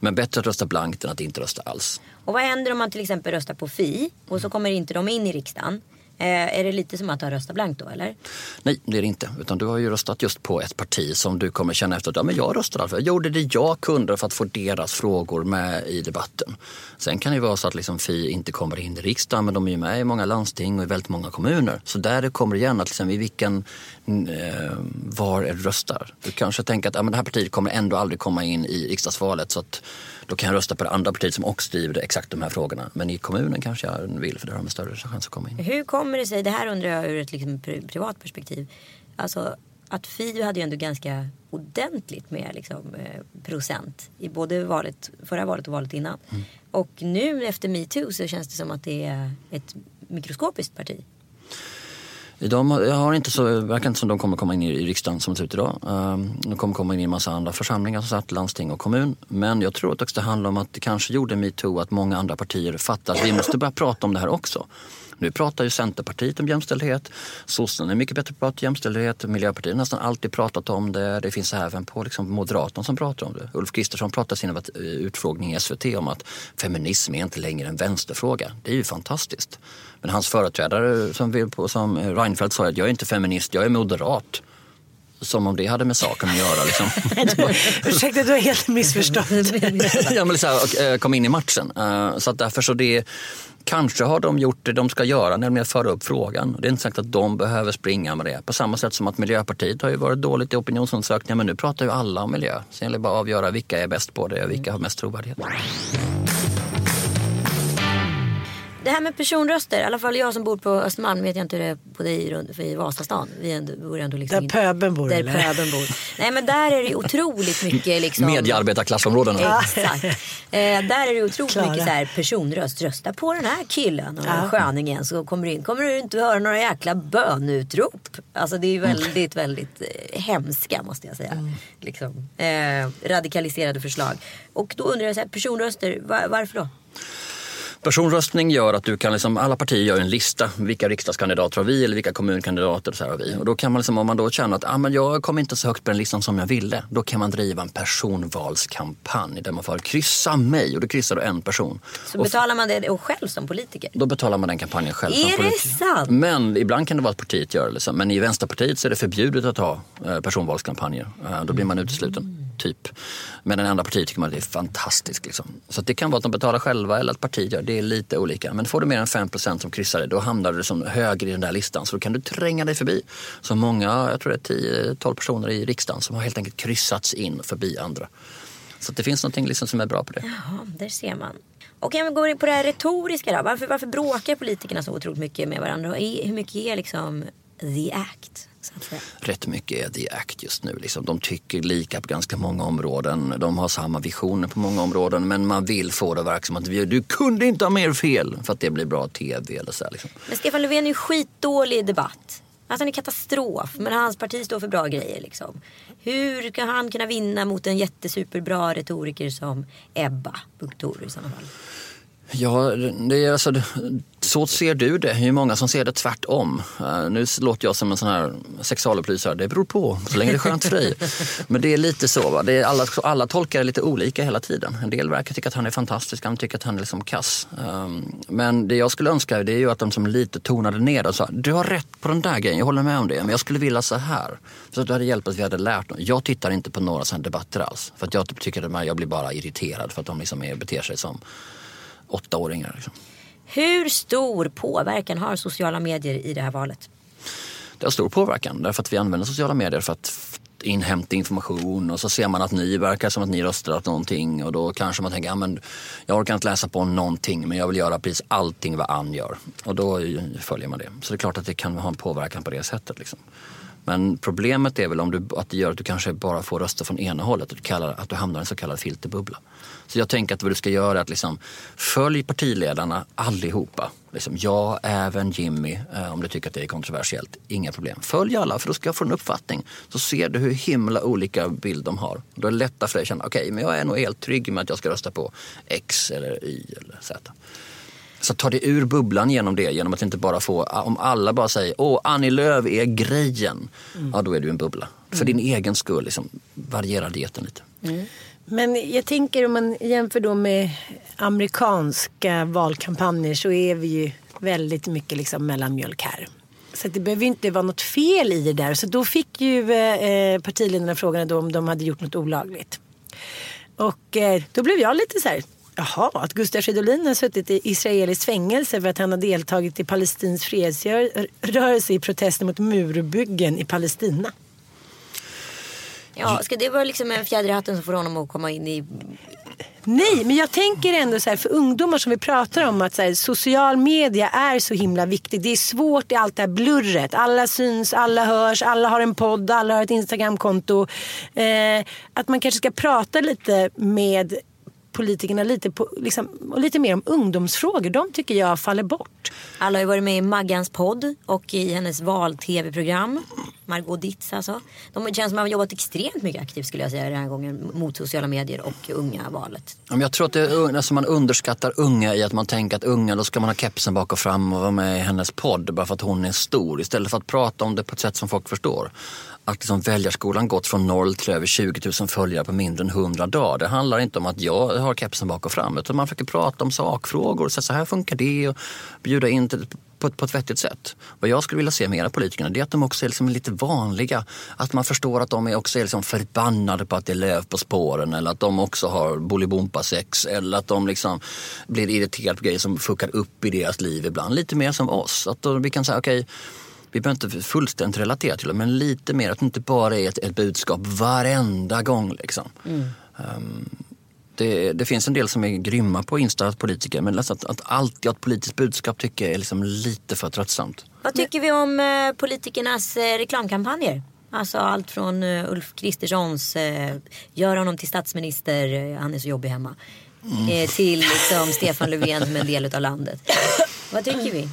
Men bättre att rösta blankt än att inte rösta alls.
Och vad händer om man till exempel röstar på Fi och så kommer inte de in i riksdagen? Eh, är det lite som att ha röstat blankt då eller?
Nej, det är det inte. Utan du har ju röstat just på ett parti som du kommer känna efter att ja, men jag röstade alltså. Jag gjorde det jag kunde för att få deras frågor med i debatten. Sen kan det ju vara så att liksom Fi inte kommer in i riksdagen men de är ju med i många landsting och i väldigt många kommuner. Så där det kommer igen att liksom, i vilken, mm, eh, var är du röstar. Du kanske tänker att ja, men det här partiet kommer ändå aldrig komma in i riksdagsvalet så att då kan jag rösta på det andra partiet som också driver exakt de här frågorna. Men i kommunen kanske jag vill för där har de större chans att komma in.
Hur kommer det sig, det här undrar jag ur ett liksom privat perspektiv. Alltså att Fi hade ju ändå ganska ordentligt med liksom, eh, procent i både valet, förra valet och valet innan. Mm. Och nu efter metoo så känns det som att det är ett mikroskopiskt parti.
De har inte så, verkar inte som de kommer komma in i riksdagen som det ser ut idag. Ehm, de kommer komma in i en massa andra församlingar som satt, landsting och kommun. Men jag tror att det handlar om att det kanske gjorde metoo att många andra partier fattar att vi måste börja prata om det här också. Nu pratar ju Centerpartiet om jämställdhet. Sossarna är mycket bättre på att prata jämställdhet. Miljöpartiet har nästan alltid pratat om det. Det finns även på liksom Moderaterna som pratar om det. Ulf Kristersson pratade i sin eh, utfrågning i SVT om att feminism är inte längre en vänsterfråga. Det är ju fantastiskt. Men hans företrädare som, som Reinfeldt sa att jag är inte feminist, jag är moderat. Som om det hade med saken att göra. Liksom.
Ursäkta, du har helt missförstått.
ja, men så här, eh, kom in i matchen. Eh, så att därför så det Kanske har de gjort det de ska göra, nämligen att föra upp frågan. Det är inte sagt att de behöver springa med det. På samma sätt som att Miljöpartiet har ju varit dåligt i opinionsundersökningar men nu pratar ju alla om miljö. Sen gäller det bara att avgöra vilka är bäst på det och vilka har mest trovärdighet.
Det här med personröster, i alla fall jag som bor på Östermalm vet jag inte hur det är på dig i Vasastan. Vi ändå, bor ändå liksom
där pöben bor
Där
eller?
pöben bor. Nej men där är det otroligt mycket liksom.
Mediearbetarklassområdena.
Exakt. Eh, där är det otroligt Klara. mycket så här personröst. Rösta på den här killen och ja. sköningen så kommer du in. Kommer du inte höra några jäkla bönutrop. Alltså det är väldigt, väldigt eh, hemska måste jag säga. Mm. Liksom. Eh, radikaliserade förslag. Och då undrar jag så här, personröster, var, varför då?
Personröstning gör att du kan, liksom, alla partier gör en lista. Vilka riksdagskandidater har vi eller vilka kommunkandidater så har vi. Och då kan man, liksom, om man då känner att ah, men jag kommer inte så högt på den listan som jag ville. Då kan man driva en personvalskampanj där man får kryssa mig och då kryssar du en person.
Så betalar man det själv som politiker?
Då betalar man den kampanjen själv
är
som
politiker. Är det sant?
Men ibland kan det vara att partiet gör det. Liksom. Men i Vänsterpartiet så är det förbjudet att ha eh, personvalskampanjer. Eh, då blir man utesluten. Typ. Men den andra partiet tycker man att det är fantastiskt. Liksom. Så det kan vara att de betalar själva eller att partiet gör det. är lite olika. Men får du mer än 5% som kryssar då hamnar du som högre i den där listan. Så då kan du tränga dig förbi. Så många, jag tror det är 10-12 personer i riksdagen som har helt enkelt kryssats in förbi andra. Så det finns någonting liksom som är bra på det.
Jaha, där ser man. Och om vi går in på det här retoriska då. Varför, varför bråkar politikerna så otroligt mycket med varandra? Hur mycket är liksom the act?
Rätt mycket är the act just nu. Liksom. De tycker lika på ganska många områden. De har samma visioner på många områden. Men man vill få det att verka som att du kunde inte ha mer fel för att det blir bra tv. Eller så här, liksom.
Men Stefan Löfven är ju skitdålig i debatt. Alltså han är katastrof. Men hans parti står för bra grejer. Liksom. Hur kan han kunna vinna mot en jättesuperbra retoriker som Ebba Bucht i sådana fall?
Ja, det är alltså, så ser du det. Det är många som ser det tvärtom. Uh, nu låter jag som en sån här sexualupplysare. Det beror på, så länge det är skönt för dig. Men det är lite så. Va? Det är alla, alla tolkar det lite olika hela tiden. En del verkar tycka att han är fantastisk, andra tycker att han är liksom kass. Um, men det jag skulle önska det är ju att de som lite tonade ner och sa du har rätt på den där grejen, jag håller med om det. Men jag skulle vilja så här. Så att det hade hjälpt att vi hade lärt något. Jag tittar inte på några sådana debatter alls. För att jag tycker att jag blir bara irriterad för att de liksom är, beter sig som åttaåringar. Liksom.
Hur stor påverkan har sociala medier i det här valet?
Det har stor påverkan därför att vi använder sociala medier för att inhämta information och så ser man att ni verkar som att ni röstar på någonting och då kanske man tänker, ja, men jag orkar inte läsa på någonting men jag vill göra precis allting vad Ann gör. Och då följer man det. Så det är klart att det kan ha en påverkan på det sättet. Liksom. Men problemet är väl om du, att det gör att du kanske bara får röster från ena hållet. Att du, kallar, att du hamnar i en så kallad filterbubbla. Så jag tänker att vad du ska göra är att liksom, följ partiledarna allihopa. Liksom, jag, även Jimmy, eh, om du tycker att det är kontroversiellt. Inga problem. Följ alla för då ska jag få en uppfattning. Så ser du hur himla olika bild de har. Då är det lättare för dig att känna, okej, okay, men jag är nog helt trygg med att jag ska rösta på X eller Y eller Z. Så ta dig ur bubblan genom det, genom att inte bara få, om alla bara säger åh Annie Lööf är grejen, mm. ja då är du en bubbla. För mm. din egen skull, liksom, variera dieten lite. Mm.
Men jag tänker om man jämför då med amerikanska valkampanjer så är vi ju väldigt mycket liksom mellanmjölk här. Så det behöver inte vara något fel i det där. Så då fick ju eh, eh, partiledarna frågan då om de hade gjort något olagligt. Och eh, då blev jag lite så här, Jaha, att Gustav Fridolin har suttit i israeliskt fängelse för att han har deltagit i palestins fredsrörelse i protester mot murbyggen i Palestina.
Ja, ska det vara liksom en fjäder i hatten som får honom att komma in i
Nej, men jag tänker ändå så här, för ungdomar som vi pratar om att så här, social media är så himla viktigt. Det är svårt i allt det här blurret. Alla syns, alla hörs, alla har en podd, alla har ett Instagramkonto. Eh, att man kanske ska prata lite med politikerna lite, på, liksom, och lite mer om ungdomsfrågor. De tycker jag faller bort.
Alla har ju varit med i Maggans podd och i hennes val-tv-program. Margot Ditz alltså. De känns som att har jobbat extremt mycket aktivt skulle jag säga den här gången mot sociala medier och unga valet.
Jag tror att det är, alltså man underskattar unga i att man tänker att unga, då ska man ha kepsen bak och fram och vara med i hennes podd bara för att hon är stor. Istället för att prata om det på ett sätt som folk förstår. Att liksom väljarskolan gått från noll till över 20 000 följare på mindre än 100 dagar. Det handlar inte om att jag har kepsen bak och fram utan man försöker prata om sakfrågor. Så, så här funkar det och bjuda in till, på, ett- på ett vettigt sätt. Vad jag skulle vilja se mer av politikerna det är att de också är liksom lite vanliga. Att man förstår att de är också är liksom förbannade på att det är löv på spåren eller att de också har bolibompa-sex eller att de liksom blir irriterade på grejer som fuckar upp i deras liv ibland. Lite mer som oss. Att då vi kan säga okej, vi behöver inte fullständigt relatera till det men lite mer att det inte bara är ett, ett budskap varenda gång. Liksom. Um, det, det finns en del som är grymma på Insta, politiker, men alltså att, att alltid ha ett politiskt budskap tycker jag är liksom lite för tröttsamt.
Vad tycker vi om eh, politikernas eh, reklamkampanjer? Alltså allt från eh, Ulf Kristerssons eh, gör honom till statsminister, eh, han är så jobbig hemma. Eh, till liksom Stefan Löfven som en del av landet. Vad tycker vi?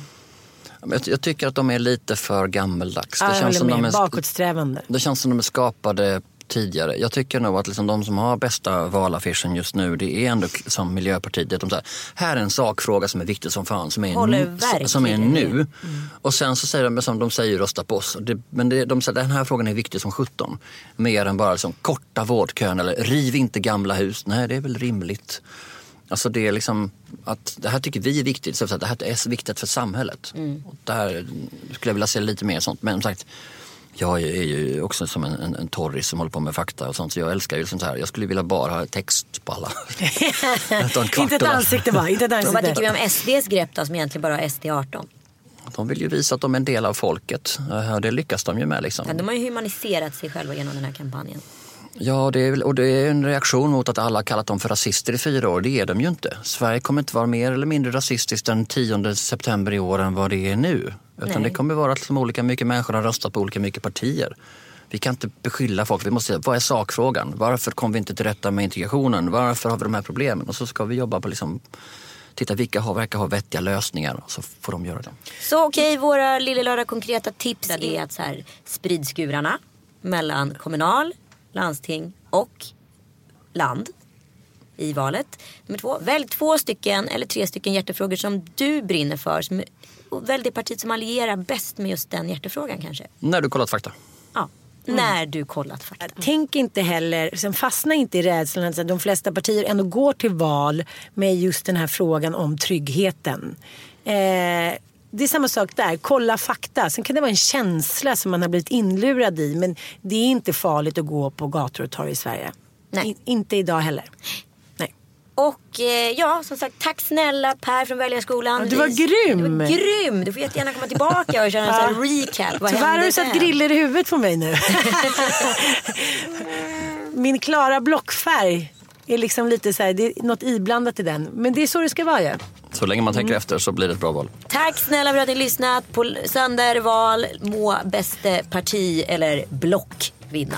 Jag, tycker att de är lite för gammeldags.
Ja, jag håller
som
med.
de är,
Bakåtsträvande.
det känns som de är skapade tidigare. Jag tycker nog att liksom de som har bästa valaffischen just nu det är ändå som Miljöpartiet. Det De säger, här är en sakfråga som är viktig som fan, som är, nu, som är nu. Och sen så säger de, som de säger rösta på oss. Det, men det, de säger den här frågan är viktig som 17. Mer än bara liksom, korta vårdkön eller riv inte gamla hus. Nej, det är väl rimligt. Alltså det är liksom att det här tycker vi är viktigt, så att det här är så viktigt för samhället. Och där skulle jag vilja se lite mer sånt. Men som sagt, jag är ju också som en, en, en torris som håller på med fakta och sånt. Så jag älskar ju sånt här. Jag skulle vilja bara ha text på alla.
Inte ett ansikte bara. Inte ett
Och vad tycker
ansikte.
vi om SDs grepp då som egentligen bara har SD 18?
De vill ju visa att de är en del av folket. Det lyckas de ju med. Liksom.
Ja, de har ju humaniserat sig själva genom den här kampanjen.
Ja, det är, och det är en reaktion mot att alla kallat dem för rasister i fyra år. Det är de ju inte. Sverige kommer inte vara mer eller mindre rasistiskt den 10 september i år än vad det är nu. Utan
Nej.
det kommer vara att olika mycket människor har röstat på olika mycket partier. Vi kan inte beskylla folk. Vi måste säga, vad är sakfrågan? Varför kom vi inte till rätta med integrationen? Varför har vi de här problemen? Och så ska vi jobba på liksom, titta vilka har, verkar ha vettiga lösningar och så får de göra det.
Så okej, våra lilla lördag konkreta tips är att så här, sprid skurarna mellan kommunal, landsting och land i valet. Nummer två, välj två stycken eller tre stycken hjärtefrågor som du brinner för. Som, och välj det partiet som allierar bäst med just den hjärtefrågan kanske.
När du kollat fakta.
Ja, när du kollat fakta.
Tänk inte heller, sen fastna inte i rädslan att de flesta partier ändå går till val med just den här frågan om tryggheten. Eh, det är samma sak där, kolla fakta. Sen kan det vara en känsla som man har blivit inlurad i men det är inte farligt att gå på gator och torg i Sverige.
Nej.
I, inte idag heller.
Och eh, ja, som sagt, tack snälla Per från Väljarskolan.
Ja, du var grym.
Du var grym. Du får jättegärna komma tillbaka och köra en sån här recap. Vad
Tyvärr har du satt griller i huvudet på mig nu. Min klara blockfärg är liksom lite så här, det är något iblandat i den. Men det är så det ska vara ju.
Så länge man tänker efter så blir det ett bra val.
Tack snälla för att ni lyssnat. På söndag är det val. Må bäste parti eller block vinna.